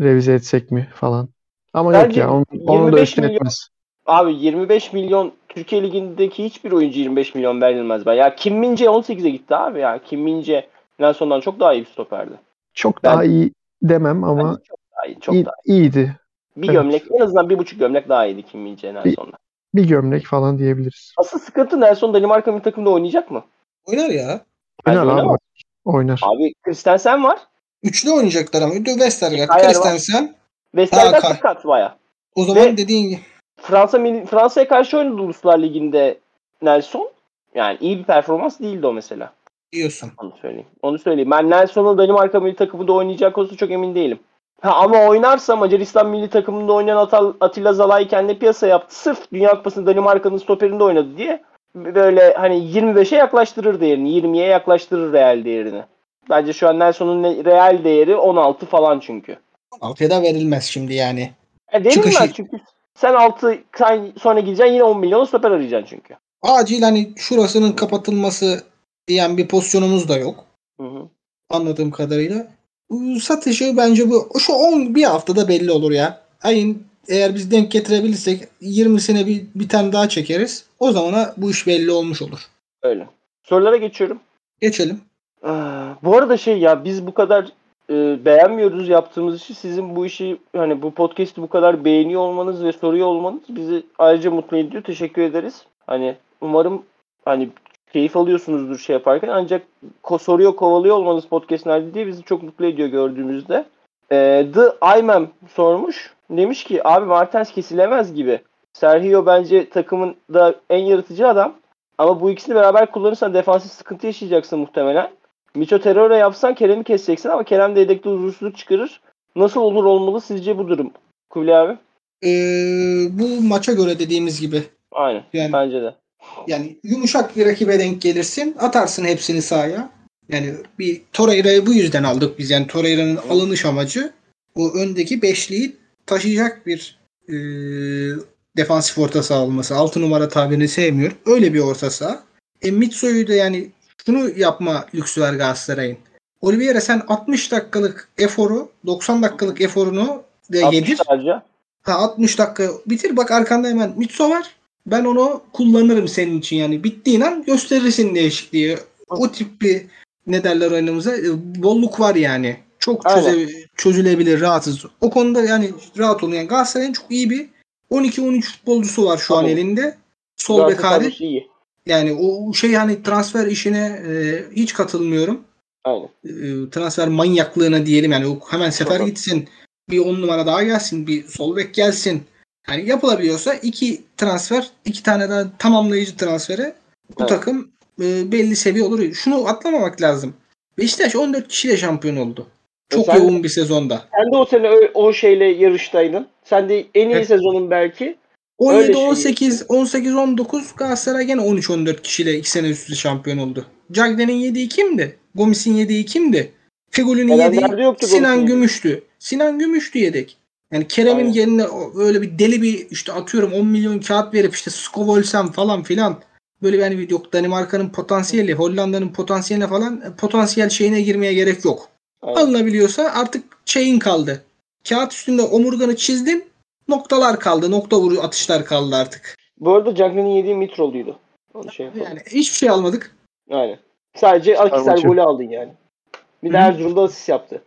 revize etsek mi falan. Ama yok Bence ya onu, onu da 25 üstüne milyon- etmez. Abi 25 milyon Türkiye Ligi'ndeki hiçbir oyuncu 25 milyon verilmez ben. Ya Kim Min-jae 18'e gitti abi ya. Kim Min-jae Nelson'dan çok daha iyi bir stoperdi. Çok Ben- daha iyi demem ama çok daha iyi. Çok iyi- daha iyi. iyiydi. Bir evet. gömlek en azından bir buçuk gömlek daha iyiydi Kim Min-jae Nelson'dan. Bir gömlek falan diyebiliriz. Asıl sıkıntı Nelson Danimarka milli takımda oynayacak mı? Oynar ya. Oynar abi. Oynar. Abi Christensen var. Üçlü oynayacaklar ama. Westergaard. Christensen. Westergaard sakat baya. O zaman Ve- dediğin gibi. Fransa Fransa'ya karşı oynadı Uluslar Ligi'nde Nelson. Yani iyi bir performans değildi o mesela. diyorsun. Onu söyleyeyim. Onu söyleyeyim. Ben Nelson'un Danimarka milli takımında oynayacak konusunda çok emin değilim. Ha, ama oynarsa Macaristan milli takımında oynayan Atal- Atilla Zalay kendi piyasa yaptı. Sırf Dünya Kupası'nda Danimarka'nın stoperinde oynadı diye böyle hani 25'e yaklaştırır değerini. 20'ye yaklaştırır real değerini. Bence şu an Nelson'un ne- real değeri 16 falan çünkü. 6'ya da verilmez şimdi yani. E verilmez Çıkışı- çünkü sen 6 sen sonra gideceksin yine 10 milyon stoper arayacaksın çünkü. Acil hani şurasının kapatılması diyen bir pozisyonumuz da yok. Hı hı. Anladığım kadarıyla. Satışı bence bu şu 10 bir haftada belli olur ya. Ayın eğer biz denk getirebilirsek 20'sine bir, bir tane daha çekeriz. O zamana bu iş belli olmuş olur. Öyle. Sorulara geçiyorum. Geçelim. Ah, Bu arada şey ya biz bu kadar e, beğenmiyoruz yaptığımız işi. Sizin bu işi hani bu podcast'i bu kadar beğeniyor olmanız ve soruyor olmanız bizi ayrıca mutlu ediyor. Teşekkür ederiz. Hani umarım hani keyif alıyorsunuzdur şey yaparken ancak ko- soruyor kovalıyor olmanız podcast nerede diye bizi çok mutlu ediyor gördüğümüzde. E, The Imam sormuş. Demiş ki abi Martens kesilemez gibi. Sergio bence takımın da en yaratıcı adam. Ama bu ikisini beraber kullanırsan defansif sıkıntı yaşayacaksın muhtemelen. Micho teröre yapsan Kerem'i keseceksin ama Kerem de yedekte huzursuzluk çıkarır. Nasıl olur olmalı sizce bu durum? Kubilay abi? Ee, bu maça göre dediğimiz gibi Aynen. Yani- Bence de. Yani yumuşak bir rakibe denk gelirsin. Atarsın hepsini sahaya. Yani bir Torreira'yı bu yüzden aldık biz. Yani Torreira'nın alınış amacı o öndeki beşliği taşıyacak bir e, defansif orta saha olması. 6 numara tabirini sevmiyor. Öyle bir orta saha. E Mitso'yu da yani şunu yapma lüksü var Galatasaray'ın. Oliveira sen 60 dakikalık eforu 90 dakikalık eforunu da yedir. 60 harca. Ha 60 dakika bitir bak arkanda hemen Mitso var. Ben onu kullanırım senin için yani. Bittiğin an gösterirsin değişikliği. O tip bir ne derler oyunumuza e, bolluk var yani. Çok çöze- çözülebilir rahatsız. O konuda yani rahat olun. Yani Galatasaray'ın çok iyi bir 12-13 futbolcusu var şu an Tabii. elinde. Sol bek hariç. iyi. Yani o şey hani transfer işine e, hiç katılmıyorum. Aynen. E, transfer manyaklığına diyelim yani o hemen sefer gitsin. Bir on numara daha gelsin. Bir sol bek gelsin. Yani yapılabiliyorsa iki transfer, iki tane daha tamamlayıcı transfere bu Evet. takım e, belli seviye olur. Şunu atlamamak lazım. Beşiktaş 14 kişiyle şampiyon oldu. Çok sen- yoğun bir sezonda. Sen de o sene o, o şeyle yarıştaydın. Sen de en iyi Evet. sezonun belki. 17 Öyle şey. 18 18 19 Galatasaray gene 13 14 kişiyle 2 sene üst üste şampiyon oldu. Cagney'in yediği kimdi? Gomis'in yediği kimdi? Fener'de yediği Sinan. Gümüş'tü. Sinan Gümüş'tü yedek. Yani Kerem'in Aynen. yerine o- öyle bir deli bir işte atıyorum 10 milyon kağıt verip işte Skovolsem falan filan böyle bir yok Danimarka'nın potansiyeli, Hollanda'nın potansiyeline falan e, potansiyel şeyine girmeye gerek yok. Aynen. Alınabiliyorsa artık şeyin kaldı. Kağıt üstünde omurganı çizdin. Noktalar kaldı. Nokta vuru atışlar kaldı artık. Bu arada Cagney'in yediği Mitrol'uydu. Onu şey yapalım. Yani hiçbir şey almadık. Aynen. Sadece Akisar golü aldın yani. Bir de. Erzurum'da asist yaptı.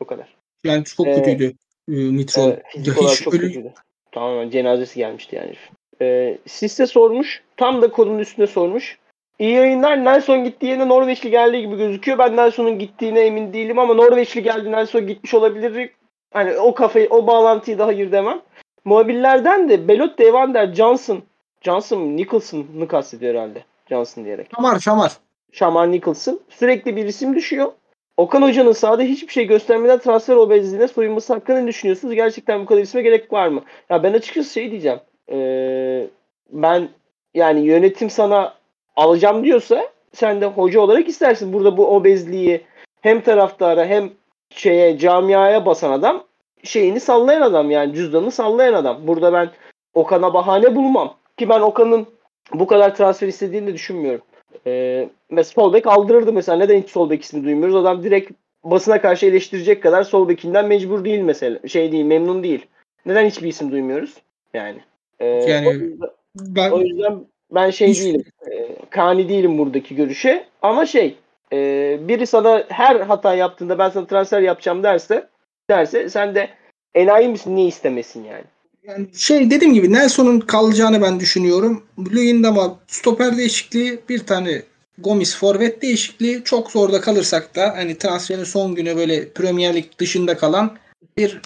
O kadar. Yani çok Ee, kötüydü e, Mitrol. Evet, fizik olarak çok ölü- kötüydü. Tamamen cenazesi gelmişti yani. Ee, Siste sormuş. Tam da konunun üstüne sormuş. İyi yayınlar. Nelson gittiği yerine Norveçli geldiği gibi gözüküyor. Ben Nelson'un gittiğine emin değilim ama Norveçli geldi Nelson gitmiş olabilir. Hani o kafayı, o bağlantıyı da hayır demem. Muhabirlerden de Belot Evander Johnson, Johnson? Nicholson'ı kastediyor herhalde. Johnson diyerek. Şamar şamar. Şaman Nicholson. Sürekli bir isim düşüyor. Okan Hoca'nın sahada hiçbir şey göstermeden transfer obezliğine soyunması hakkında ne düşünüyorsunuz? Gerçekten bu kadar isme gerek var mı? Ya ben açıkçası şey diyeceğim. Ee, ben yani yönetim sana alacağım diyorsa sen de hoca olarak istersin. Burada bu obezliği hem taraftara hem şeye camiaya basan adam şeyini sallayan adam yani cüzdanını sallayan adam. Burada ben Okan'a bahane bulmam. Ki ben Okan'ın bu kadar transfer istediğini de düşünmüyorum. Ee, mesela sol bek aldırırdı mesela. Neden hiç sol bek ismi duymuyoruz? Adam direkt basına karşı eleştirecek kadar sol bekinden mecbur değil mesela. Şey değil, memnun değil. Neden hiçbir isim duymuyoruz? Yani. Ee, Yani o yüzden, Ben o yüzden ben şey Hiç- değilim. E, kani değilim buradaki görüşe. Ama şey e, biri sana her hata yaptığında ben sana transfer yapacağım derse derse sen de enayi misin niye istemesin yani? Yani şey dediğim gibi Nelson'un kalacağını ben düşünüyorum. Luyendama stoper değişikliği, bir tane Gomis forvet değişikliği. Çok zorda kalırsak da hani transferin son günü böyle Premier Lig dışında kalan bir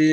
e,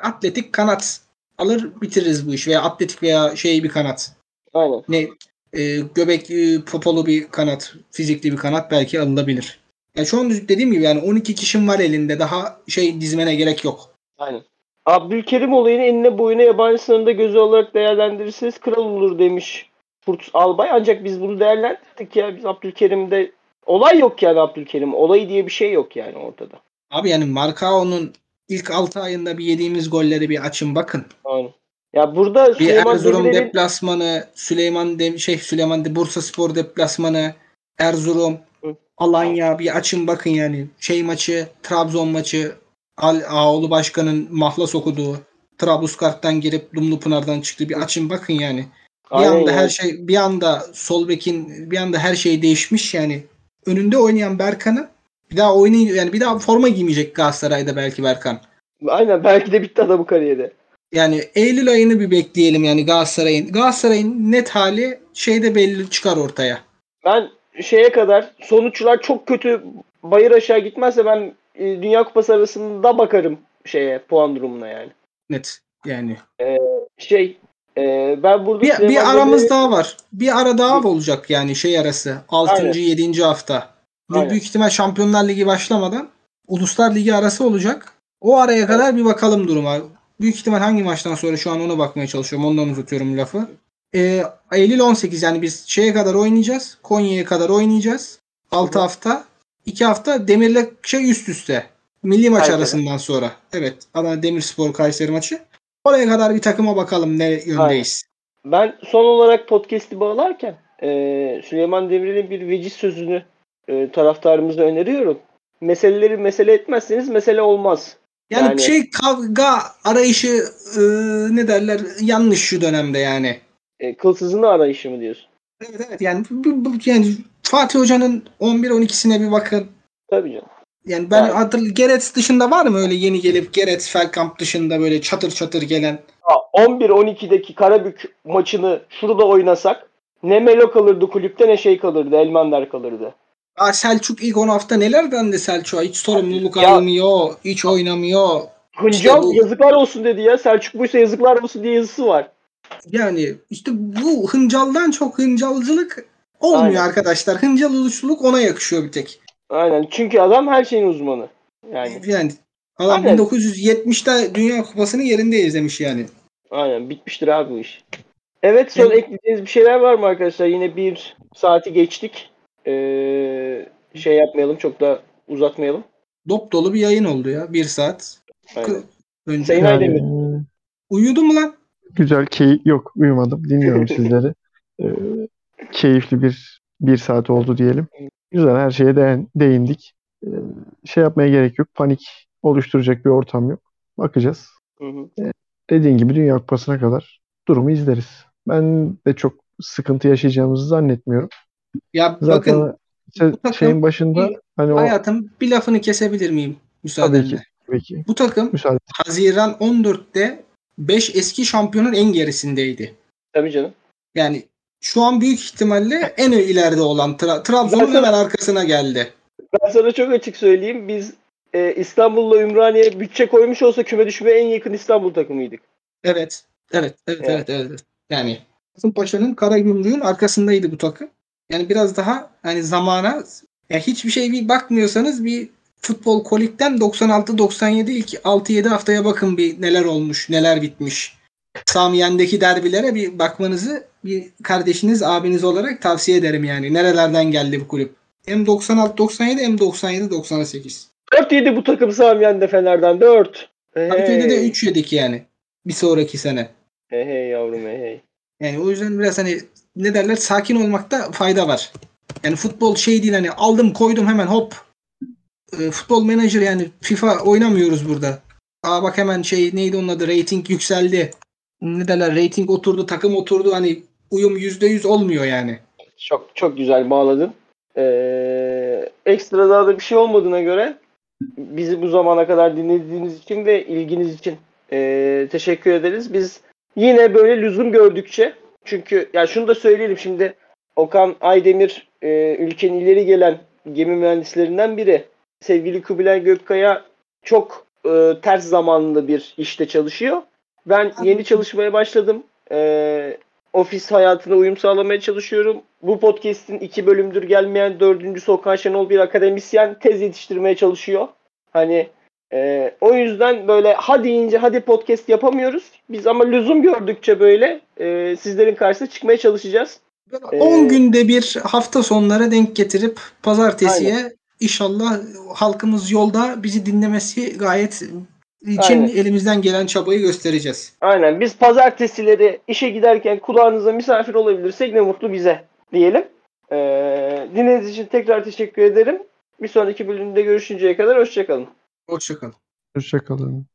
atletik kanat alır bitiririz bu iş veya atletik veya şey bir kanat. Aynen. Ne e, göbek e, popolu bir kanat, fizikli bir kanat belki alınabilir. Yani şu an dediğim gibi yani 12 kişim var elinde daha şey dizmene gerek yok. Aynen. Abdülkerim olayını enine boyuna yabancı sınırında gözü olarak değerlendirirseniz kral olur demiş Furt Albay. Ancak biz bunu değerlendirdik ya. Biz Abdülkerim'de olay yok yani Abdülkerim. Olayı diye bir şey yok yani ortada. Abi yani Marcao'nun ilk 6 ayında bir yediğimiz golleri bir açın bakın. Aynen. Ya burada Bir Süleyman Erzurum Demirel'in deplasmanı, Süleyman Dem şey Süleyman de Bursa Spor deplasmanı, Erzurum, Hı. Alanya bir açın bakın yani. Şey maçı, Trabzon maçı, Al Ağoğlu Başkan'ın mahlas okuduğu, Trablusgarp'tan girip Dumlupınar'dan çıktı. Bir açın bakın yani. Bir Aynen anda yani. her şey bir anda sol bekin bir anda her şey değişmiş yani. Önünde oynayan Berkan'ı bir daha oynay yani bir daha forma giymeyecek Galatasaray'da belki Berkan. Aynen belki de bitti adamın kariyeri. Yani Eylül ayını bir bekleyelim yani Galatasaray'ın. Galatasaray'ın net hali şeyde belli çıkar ortaya. Ben şeye kadar sonuçlar çok kötü bayır aşağı gitmezse ben e, Dünya Kupası arasında bakarım şeye puan durumuna yani. Net yani. Şey e, ben burada Bir, Süleyman bir aramız Demirel'i- daha var. Bir ara daha olacak yani şey arası. 6. Aynen. 7. hafta. Bu Aynen. büyük ihtimal Şampiyonlar Ligi başlamadan Uluslar Ligi arası olacak. O araya kadar bir bakalım duruma. Büyük ihtimal hangi maçtan sonra şu an ona bakmaya çalışıyorum. Ondan uzatıyorum lafı. Ee, Eylül 18 yani biz şeye kadar oynayacağız. Konya'ya kadar oynayacağız. 6 hafta. 2 hafta Demir'le şey üst üste. Milli maç Kayseri. arasından sonra. Evet. Adana Demirspor Kayseri maçı. Oraya kadar bir takıma bakalım ne yöndeyiz. Ben son olarak podcast'i bağlarken e, Süleyman Demirel'in bir veciz sözünü e, taraftarımıza öneriyorum. Meseleleri mesele etmezseniz mesele olmaz. Yani, Yani- şey kavga arayışı e, ne derler yanlış şu dönemde yani. E, kılsızını arayışı mı diyorsun? Evet evet yani, bu, bu- yani Fatih Hoca'nın 11-12'sine bir bakın. Tabii canım. Yani ben Evet. hatır Gerets dışında var mı öyle yeni gelip Gerets Felkamp dışında böyle çatır çatır gelen? Ya 11-12'deki Karabük maçını şurada oynasak ne Melo kalırdı kulüpte ne şey kalırdı. Elmander kalırdı. Aa, Selçuk ilk 10 hafta neler dendi Selçuk'a? Hiç sorumluluk Ya- almıyor, hiç oynamıyor. Hıncal İşte bu- yazıklar olsun dedi ya. Selçuk buysa yazıklar olsun diye yazısı var. Yani işte bu hıncaldan çok hıncalcılık olmuyor Aynen. arkadaşlar. Hıncal oluşluluk ona yakışıyor bir tek. Aynen. Çünkü adam her şeyin uzmanı. Yani Yani adam Aynen. 1970'te Dünya Kupası'nı yerinde izlemiş yani. aynen bitmiştir abi bu iş. Evet son Evet. ekleyeceğiniz bir şeyler var mı arkadaşlar? Yine bir saati geçtik. Ee, şey yapmayalım çok da uzatmayalım. Dop dolu bir yayın oldu ya. Bir saat. Aynen. Önce. Sayın Yani, Aydemir. Uyudun mu lan? güzel keyif yok uyumadım dinliyorum sizleri. E, keyifli bir bir saat oldu diyelim. Güzel her şeye değin- değindik. E, şey yapmaya gerek yok. Panik oluşturacak bir ortam yok. Bakacağız. Hı hı. Dediğin gibi Dünya Kupası'na kadar durumu izleriz. Ben de çok sıkıntı yaşayacağımızı zannetmiyorum. Ya Zaten bakın se- bu takım şeyin başında hani o hayatım bir lafını kesebilir miyim? tabii Müsaadenle. ki tabii ki Bu takım müsaade. Haziran 14'te 5 eski şampiyonun en gerisindeydi. Tabii canım. Yani şu an büyük ihtimalle en ileride olan Tra- Trabzon'un hemen arkasına geldi. Ben sana çok açık söyleyeyim. Biz e, İstanbul'la Ümraniye bütçe koymuş olsa küme düşmeye en yakın İstanbul takımıydık. Evet. Evet, evet, Evet. evet, evet. Yani Kasımpaşa'nın Karagümrük'ün arkasındaydı bu takım. Yani biraz daha hani zamana ya hiçbir şey bir bakmıyorsanız bir futbol kolikten 96-97 ilk 6-7 haftaya bakın bir neler olmuş, neler bitmiş. Samiyen'deki derbilere bir bakmanızı bir kardeşiniz, abiniz olarak tavsiye ederim yani. Nerelerden geldi bu kulüp? Hem 96-97 hem 97-98. 4 yedi bu takım Samiyen'de Fener'den 4. Hey, de 3 yedik yani. Bir sonraki sene. Hey, hey yavrum hey hey. Yani o yüzden biraz hani ne derler sakin olmakta fayda var. Yani futbol şey değil hani aldım koydum hemen hop. E, futbol menajer yani FIFA oynamıyoruz burada. Aa bak hemen şey neydi onun adı rating yükseldi. Ne derler rating oturdu takım oturdu hani uyum %100 olmuyor yani. Çok çok güzel bağladın. Ee, ekstra daha da bir şey olmadığına göre bizi bu zamana kadar dinlediğiniz için ve ilginiz için ee, teşekkür ederiz. Biz yine böyle lüzum gördükçe çünkü ya şunu da söyleyelim şimdi Okan Aydemir ee, ülkenin ileri gelen gemi mühendislerinden biri. Sevgili Kubilay Gökkaya çok ee, ters zamanlı bir işte çalışıyor. Ben yeni çalışmaya başladım. Ee, ofis hayatına uyum sağlamaya çalışıyorum. Bu podcast'in iki bölümdür gelmeyen dördüncüsü Okan Şenol bir akademisyen tez yetiştirmeye çalışıyor. Hani e, o yüzden böyle hadi deyince hadi podcast yapamıyoruz. Biz ama lüzum gördükçe böyle e, sizlerin karşısına çıkmaya çalışacağız. Böyle 10 günde bir hafta sonları denk getirip pazartesiye inşallah halkımız yolda bizi dinlemesi gayet için Aynen. elimizden gelen çabayı göstereceğiz. Aynen biz pazartesileri işe giderken kulağınıza misafir olabilirsek ne mutlu bize diyelim. Ee, dinlediğiniz için tekrar teşekkür ederim. Bir sonraki bölümde görüşünceye kadar hoşçakalın. Hoşçakalın. Hoşçakalın.